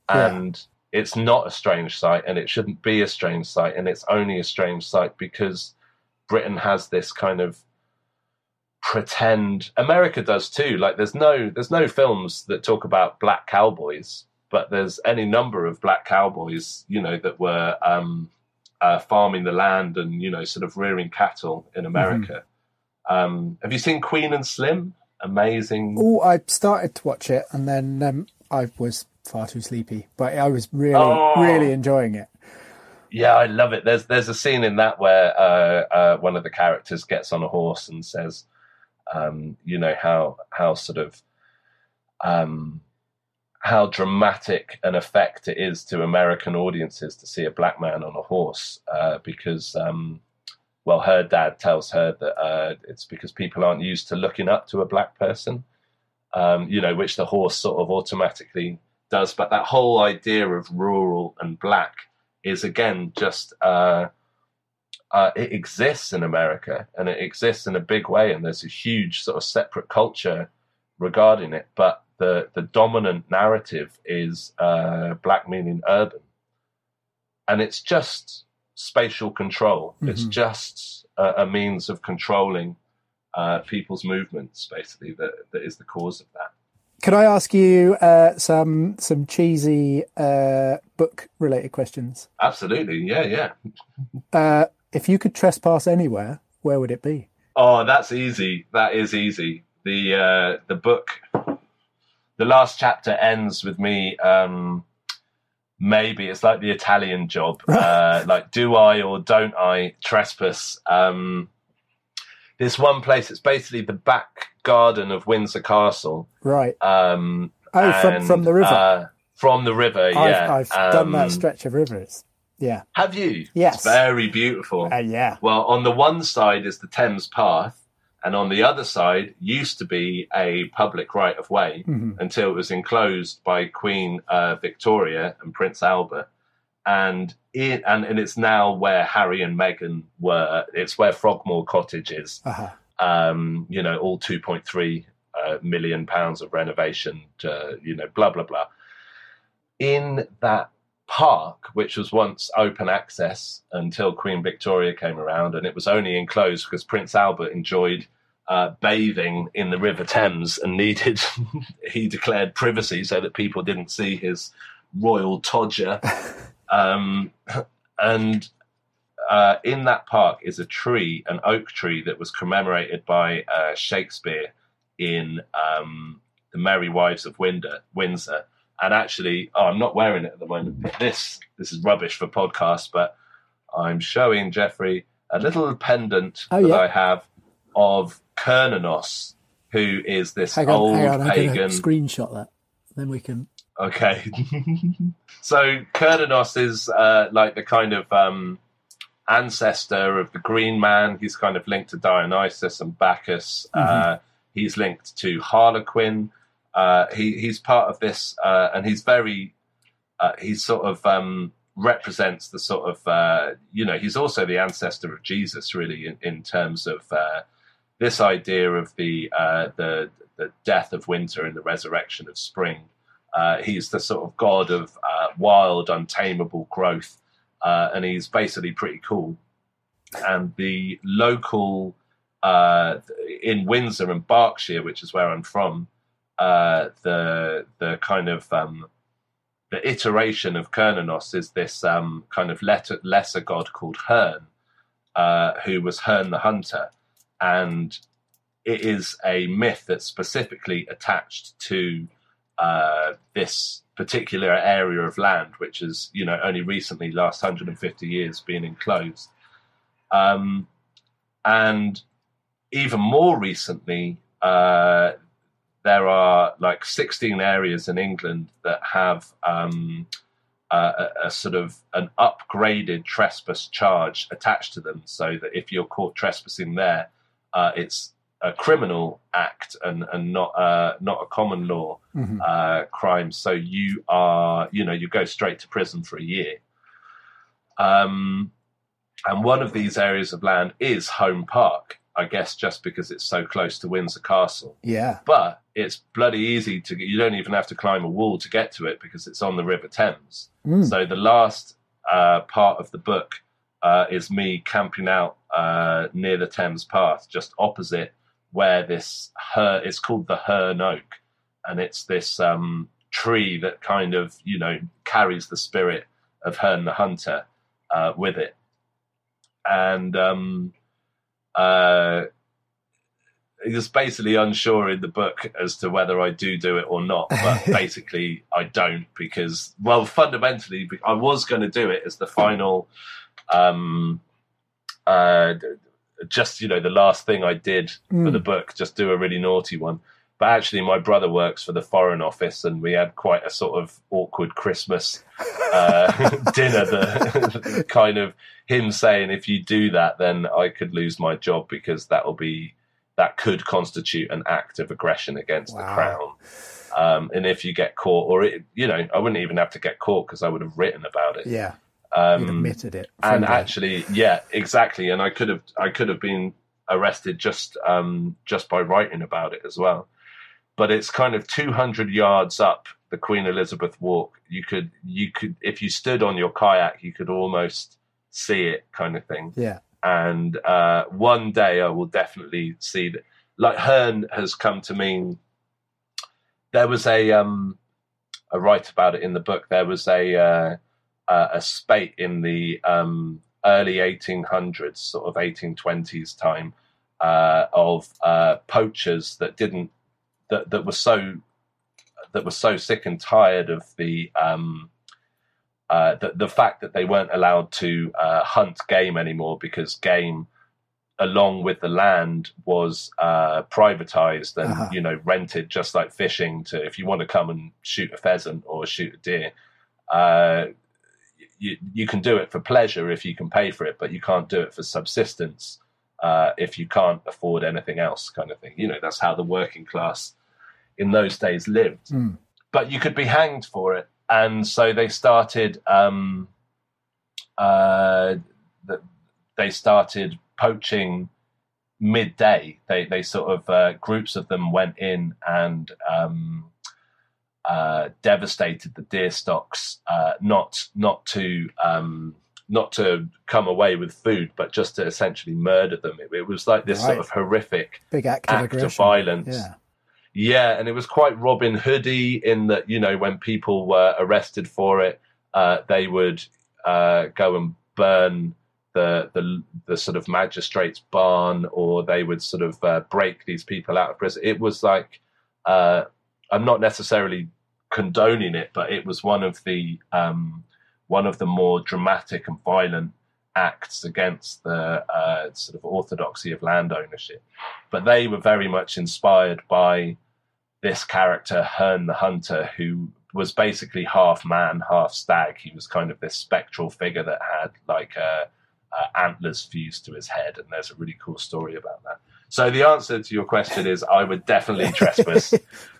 Yeah. and it's not a strange sight, and it shouldn't be a strange sight, and it's only a strange sight because Britain has this kind of pretend America does too. Like there's no there's no films that talk about black cowboys, but there's any number of black cowboys, you know, that were um, uh, farming the land and you know sort of rearing cattle in America. Um, have you seen Queen and Slim? Amazing. Oh, I started to watch it and then um, I was far too sleepy, but I was really, Oh. really enjoying it. Yeah, I love it. There's there's a scene in that where uh, uh, one of the characters gets on a horse and says, um, you know how how sort of um, how dramatic an effect it is to American audiences to see a black man on a horse uh, because um, well her dad tells her that uh, it's because people aren't used to looking up to a black person um, you know which the horse sort of automatically does but that whole idea of rural and black is again just uh, uh, it exists in America and it exists in a big way, and there's a huge sort of separate culture regarding it. But the the dominant narrative is uh, black meaning urban, and it's just spatial control. It's Mhm. just a, a means of controlling uh, people's movements, basically. That that is the cause of that. Could I ask you uh, some some cheesy uh, book related questions? Absolutely, yeah, yeah. Uh, if you could trespass anywhere, where would it be? Oh, that's easy. That is easy. The uh, the book, the last chapter ends with me. Um, maybe it's like the Italian job. Uh, like, do I or don't I trespass? Um, this one place. It's basically the back garden of Windsor Castle. Right. Um, Oh, from- and, from the river. Uh, from the river, yeah. I've, I've done that Um, stretch of rivers. Yeah. Have you? Yes. It's very beautiful. Uh, yeah. Well, on the one side is the Thames Path, and on the other side used to be a public right of way Mhm. until it was enclosed by Queen uh, Victoria and Prince Albert. And it, and, and it's now where Harry and Meghan were. It's where Frogmore Cottage is. Uh-huh. Um, you know, all 2.3 uh, million pounds of renovation, to, you know, blah, blah, blah. In that park, which was once open access until Queen Victoria came around, and it was only enclosed because Prince Albert enjoyed uh, bathing in the River Thames and needed, he declared privacy so that people didn't see his royal todger. um, and uh, in that park is a tree, an oak tree that was commemorated by uh, Shakespeare in um, The Merry Wives of Windsor. And actually, oh, I'm not wearing it at the moment. This this is rubbish for podcasts, but I'm showing Jeffrey a little pendant Oh, that yeah. I have of Cernunnos, who is this Hang on, old hang on. Pagan. screenshot that. Then we can. Okay. so Cernunnos is uh, like the kind of um, ancestor of the Green Man. He's kind of linked to Dionysus and Bacchus. Uh, he's linked to Harlequin. Uh, he, he's part of this, uh, and he's very, uh, he's sort of um, represents the sort of, uh, you know, he's also the ancestor of Jesus, really, in, in terms of uh, this idea of the uh, the the death of winter and the resurrection of spring. He's the sort of god of wild, untamable growth, and he's basically pretty cool. And the local in Windsor and Berkshire, which is where I'm from, uh, the the kind of um, the iteration of Cernunnos is this um, kind of letter, lesser god called Herne, uh, who was Herne the Hunter, and it is a myth that's specifically attached to uh, this particular area of land, which has, you know, only recently, last 150 years, been enclosed. Um, and even more recently, uh, there are like 16 areas in England that have um, a, a sort of an upgraded trespass charge attached to them, so that if you're caught trespassing there, uh, it's a criminal act and, and not uh, not a common law Mhm. uh, crime. So you are, you know, you go straight to prison for a year. Um, and one of these areas of land is Home Park, I guess, just because it's so close to Windsor Castle. Yeah. But it's bloody easy to. You don't even have to climb a wall to get to it because it's on the River Thames. Mm. So the last uh, part of the book uh, is me camping out uh, near the Thames Path, just opposite where this her. It's called the Herne Oak, and it's this um, tree that kind of you know carries the spirit of Herne the Hunter uh, with it, and um, uh, it's basically unsure in the book as to whether I do do it or not. But basically, I don't because, well, fundamentally, I was going to do it as the final, um, uh, just you know, the last thing I did for Mm. the book, just do a really naughty one. But actually, my brother works for the Foreign Office, and we had quite a sort of awkward Christmas uh, dinner. The kind of him saying, "If you do that, then I could lose my job because that will be that could constitute an act of aggression against the crown." Um, and if you get caught, or it, you know, I wouldn't even have to get caught because I would have written about it. Yeah. Um, admitted it. and friendly. actually, yeah, exactly. And I could have, I could have been arrested just, um, just by writing about it as well. But it's kind of 200 yards up the Queen Elizabeth Walk. You could, you could, if you stood on your kayak, you could almost see it, kind of thing. Yeah. And uh, one day I will definitely see that. Like Herne has come to mean. There was a, um, I write about it in the book. There was a. Uh, uh, a spate in the um, early 1800s, sort of 1820s time, uh, of uh, poachers that didn't that that were so that were so sick and tired of the um, uh, the, the fact that they weren't allowed to uh, hunt game anymore because game along with the land was uh, privatized and Uh-huh. you know rented just like fishing to if you want to come and shoot a pheasant or shoot a deer uh, you, you can do it for pleasure if you can pay for it, but you can't do it for subsistence uh, if you can't afford anything else, kind of thing. You know, that's how the working class in those days lived. Mm. But you could be hanged for it. And so they started, um, uh, th- they started poaching midday. They, they sort of, uh, groups of them went in and, um, uh, devastated the deer stocks, uh, not not to um, not to come away with food, but just to essentially murder them. It, it was like this sort of horrific Big act of act aggression. of violence. Yeah. Yeah, and it was quite Robin Hoody in that you know when people were arrested for it, uh, they would uh, go and burn the, the the sort of magistrate's barn, or they would sort of uh, break these people out of prison. It was like uh, I'm not necessarily condoning it, but it was one of the um, one of the more dramatic and violent acts against the uh, sort of orthodoxy of land ownership. But they were very much inspired by this character, Herne the Hunter, who was basically half man, half stag. He was kind of this spectral figure that had like uh, uh, antlers fused to his head, and there's a really cool story about that. So the answer to your question is, I would definitely trespass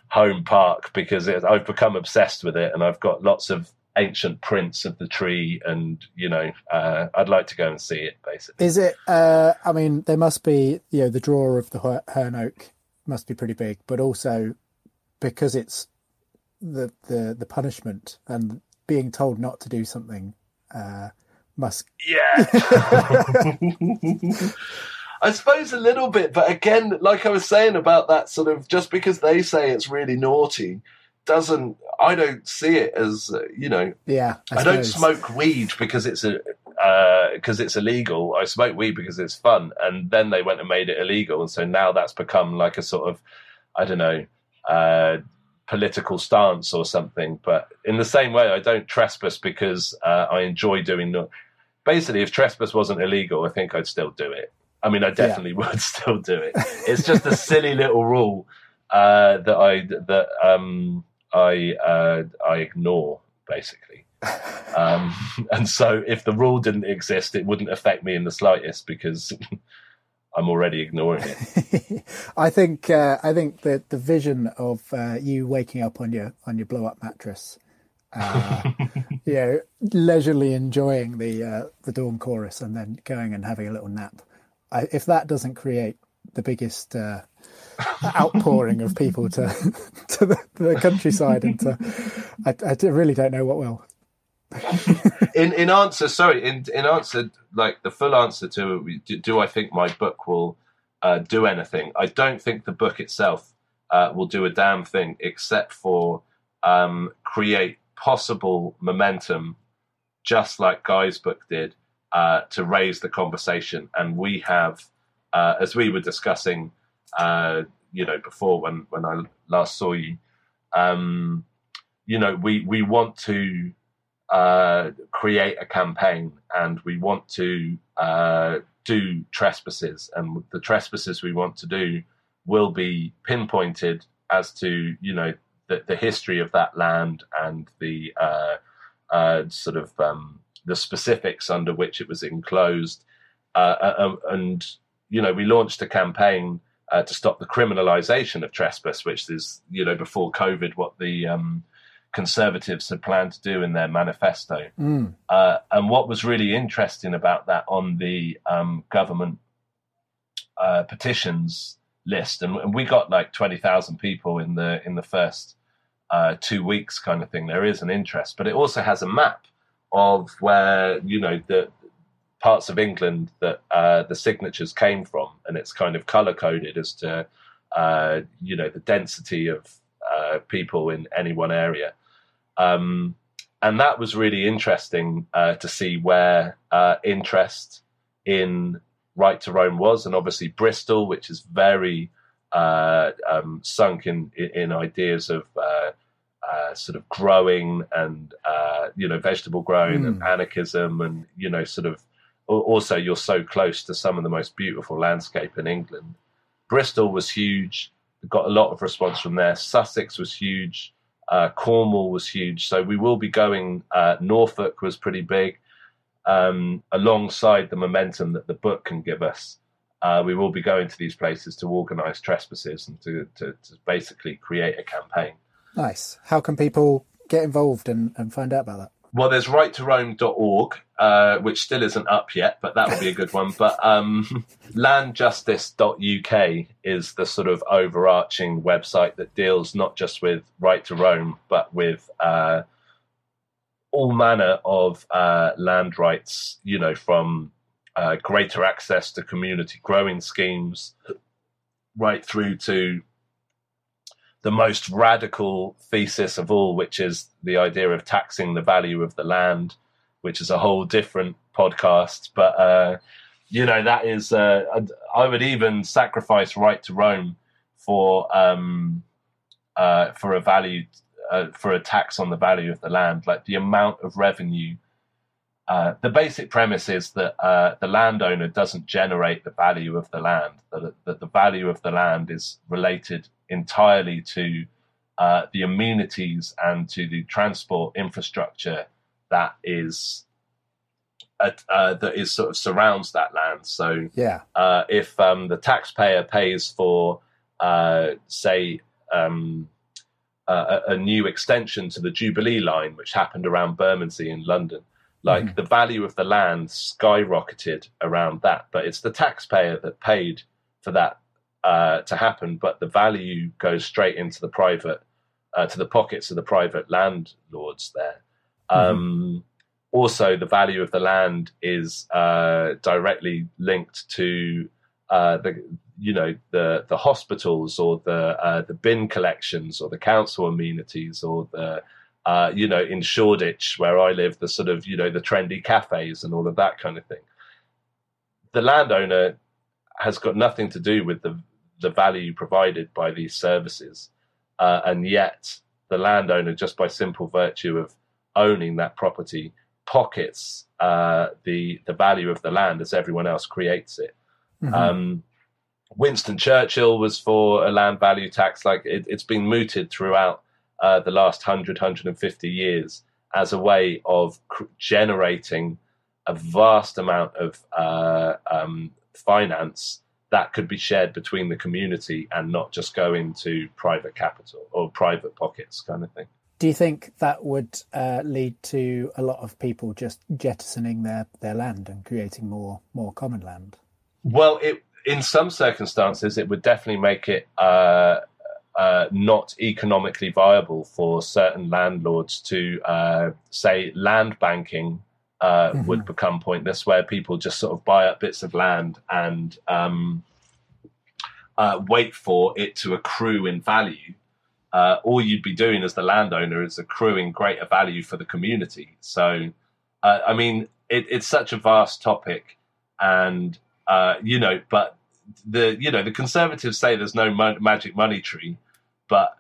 Home Park because it, I've become obsessed with it, and I've got lots of ancient prints of the tree, and you know, uh, I'd like to go and see it. Basically, Is it? Uh, I mean, there must be. You know, the drawer of the Her- Herne Oak must be pretty big, but also because it's the the the punishment and being told not to do something uh, must. Yeah. I suppose a little bit, but again, like I was saying about that sort of just because they say it's really naughty doesn't I don't see it as uh, you know Yeah, I, don't smoke weed because it's a because it's illegal. I smoke weed because it's fun, and then they went and made it illegal, and so now that's become like a sort of I don't know uh, political stance or something. But in the same way, I don't trespass because uh, I enjoy doing. No- Basically, if trespass wasn't illegal, I think I'd still do it. I mean, I definitely would still do it. It's just a silly little rule uh, that I that um, I uh, I ignore basically. Um, and so, if the rule didn't exist, it wouldn't affect me in the slightest because I'm already ignoring it. I think uh, I think that the vision of uh, you waking up on your on your blow up mattress, uh, you know, leisurely enjoying the uh, the dawn chorus and then going and having a little nap. I, if that doesn't create the biggest uh, outpouring of people to to the, the countryside and to, I, I really don't know what will. in in answer, sorry, in in answer, like the full answer to do, do I think my book will uh, do anything? I don't think the book itself uh, will do a damn thing except for um, create possible momentum, just like Guy's book did, uh, to raise the conversation. And we have, uh, as we were discussing, uh, you know, before when when I last saw you, um, you know, we we want to uh, create a campaign and we want to uh, do trespasses and the trespasses we want to do will be pinpointed as to you know the, the history of that land and the uh, uh, sort of um, the specifics under which it was enclosed. Uh, uh, and you know we launched a campaign uh, to stop the criminalization of trespass which is you know before covid what the um, conservatives had planned to do in their manifesto. Mm. Uh, and what was really interesting about that on the um, government uh, petitions list, and, and we got like twenty thousand people in the in the first uh, two weeks, kind of thing. There is an interest, but it also has a map of where you know the parts of England that uh, the signatures came from, and it's kind of color coded as to uh, you know the density of uh, people in any one area. Um, and that was really interesting uh, to see where uh, interest in right to roam was, and obviously Bristol, which is very uh, um, sunk in in ideas of uh, uh, sort of growing and uh, you know vegetable growing and anarchism, and you know sort of also you're so close to some of the most beautiful landscape in England. Bristol was huge, got a lot of response from there. Sussex was huge. Uh, Cornwall was huge. So we will be going. Uh, Norfolk was pretty big. Um, alongside the momentum that the book can give us, uh, we will be going to these places to organise trespasses and to, to, to basically create a campaign. Nice. How can people get involved and, and find out about that? Well, there's righttoroam.org, uh, which still isn't up yet, but that would be a good one. But um, landjustice.uk is the sort of overarching website that deals not just with right to roam, but with uh, all manner of uh, land rights, you know, from uh, greater access to community growing schemes right through to the most radical thesis of all, which is the idea of taxing the value of the land, which is a whole different podcast. But uh, you know, that is uh, I would even sacrifice right to roam for um, uh, for a value uh, for a tax on the value of the land, like the amount of revenue. Uh, the basic premise is that uh, the landowner doesn't generate the value of the land; that, that the value of the land is related entirely to uh, the amenities and to the transport infrastructure that is uh, that is sort of surrounds that land. So Yeah. uh, if um, the taxpayer pays for, uh, say, um, a, a new extension to the Jubilee line, which happened around Bermondsey in London, like the value of the land skyrocketed around that. But it's the taxpayer that paid for that uh, to happen, but the value goes straight into the private, uh, to the pockets of the private landlords there. Um, also, the value of the land is uh, directly linked to uh, the, you know, the the hospitals or the uh, the bin collections or the council amenities or the uh, you know, in Shoreditch, where I live, the sort of, you know, the trendy cafes and all of that kind of thing. The landowner has got nothing to do with the, the value provided by these services. Uh, and yet, the landowner, just by simple virtue of owning that property, pockets uh, the, the value of the land as everyone else creates it. Um, Winston Churchill was for a land value tax. Like it, it's been mooted throughout uh, the last 100, 150 years as a way of cr- generating a vast amount of uh, um, finance that could be shared between the community and not just go into private capital or private pockets kind of thing. Do you think that would uh, lead to a lot of people just jettisoning their, their land and creating more more common land? Well, it in some circumstances it would definitely make it uh, uh, not economically viable for certain landlords to uh, say land banking uh, would become pointless, where people just sort of buy up bits of land and um, uh, wait for it to accrue in value. Uh, all you'd be doing as the landowner is accruing greater value for the community. So, uh, I mean, it, it's such a vast topic, and uh, you know, but the you know the conservatives say there's no mo- magic money tree, but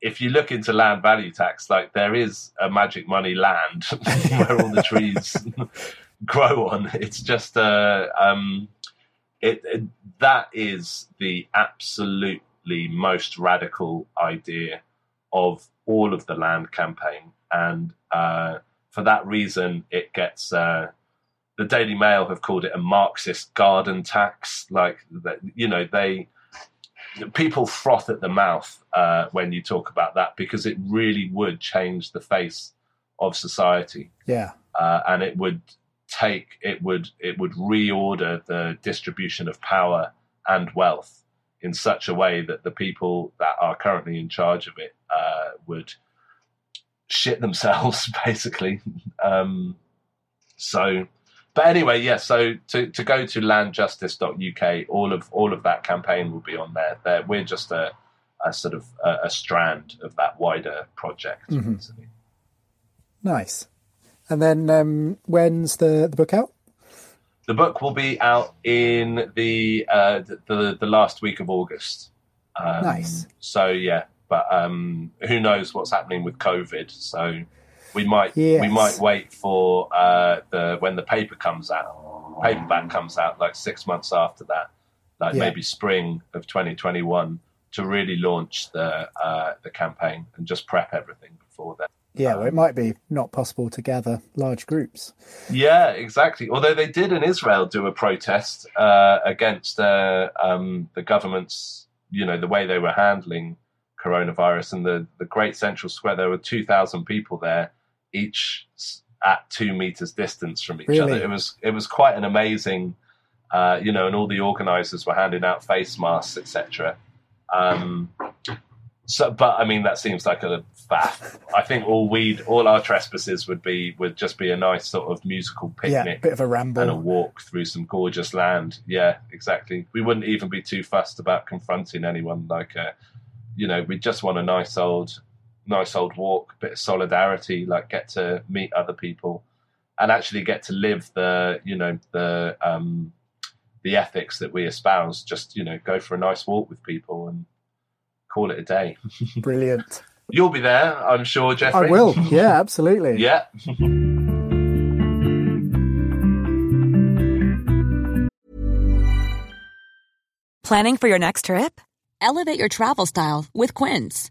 if you look into land value tax, like there is a magic money land where all the trees grow on. It's just uh, um, it, it that is the absolutely most radical idea of all of the land campaign, and uh, for that reason, it gets. Uh, the Daily Mail have called it a Marxist garden tax. Like you know, they people froth at the mouth uh, when you talk about that because it really would change the face of society, Yeah. uh, and it would take it would it would reorder the distribution of power and wealth in such a way that the people that are currently in charge of it uh, would shit themselves basically. Um, so, but anyway, yeah. So to, to go to landjustice.uk, all of all of that campaign will be on there. there we're just a, a sort of a, a strand of that wider project. Mhm. Nice. And then um, when's the, the book out? The book will be out in the uh, the, the the last week of August. Um, Nice. So yeah, but um, who knows what's happening with COVID? So we might we might wait for uh, the when the paper comes out, paperback comes out like six months after that, like Yeah. maybe spring of 2021 to really launch the uh, the campaign and just prep everything before then. Yeah, well, it might be not possible to gather large groups. Yeah, exactly. Although they did in Israel do a protest uh, against uh, um, the government's, you know, the way they were handling coronavirus and the, the Great Central Square. There were 2,000 people there, each at two meters distance from each Really? other. It was it was quite an amazing, uh, you know, and all the organisers were handing out face masks, etc. Um, so, but I mean, that seems like a faff. I think all we'd, all our trespasses would be would just be a nice sort of musical Yeah, picnic bit of a ramble. and a walk through some gorgeous land. Yeah, exactly. We wouldn't even be too fussed about confronting anyone. Like, uh, you know, we just want a nice old, nice old walk, bit of solidarity. Like, get to meet other people, and actually get to live the, you know, the um, the ethics that we espouse. Just you know, go for a nice walk with people and call it a day. Brilliant. You'll be there, I'm sure, Jeffrey. I will. Yeah, absolutely. yeah. Planning for your next trip? Elevate your travel style with Quince.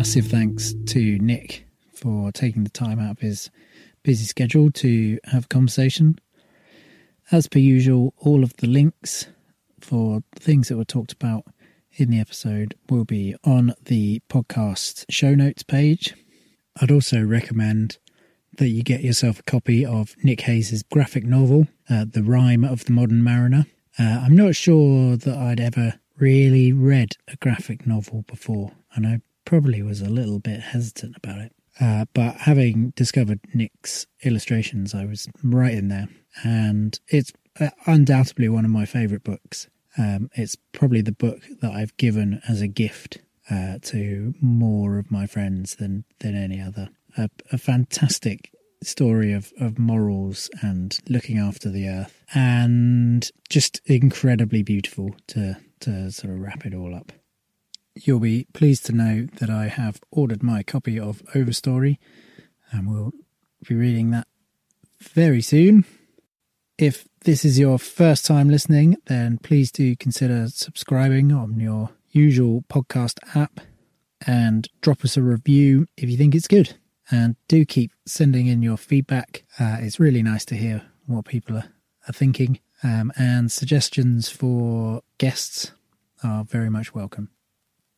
Massive thanks to Nick for taking the time out of his busy schedule to have a conversation. As per usual, all of the links for things that were talked about in the episode will be on the podcast show notes page. I'd also recommend that you get yourself a copy of Nick Hayes's graphic novel, uh, The Rime of the Modern Mariner. Uh, I'm not sure that I'd ever really read a graphic novel before, and I probably was a little bit hesitant about it. Uh, but having discovered Nick's illustrations, I was right in there, and it's uh, undoubtedly one of my favourite books. Um, it's probably the book that I've given as a gift uh, to more of my friends than than any other. A, a fantastic story of, of morals and looking after the earth, and just incredibly beautiful to to sort of wrap it all up. You'll be pleased to know that I have ordered my copy of Overstory, and we'll be reading that very soon. If this is your first time listening, then please do consider subscribing on your usual podcast app and drop us a review if you think it's good. And do keep sending in your feedback. Uh, it's really nice to hear what people are, are thinking, um, and suggestions for guests are very much welcome.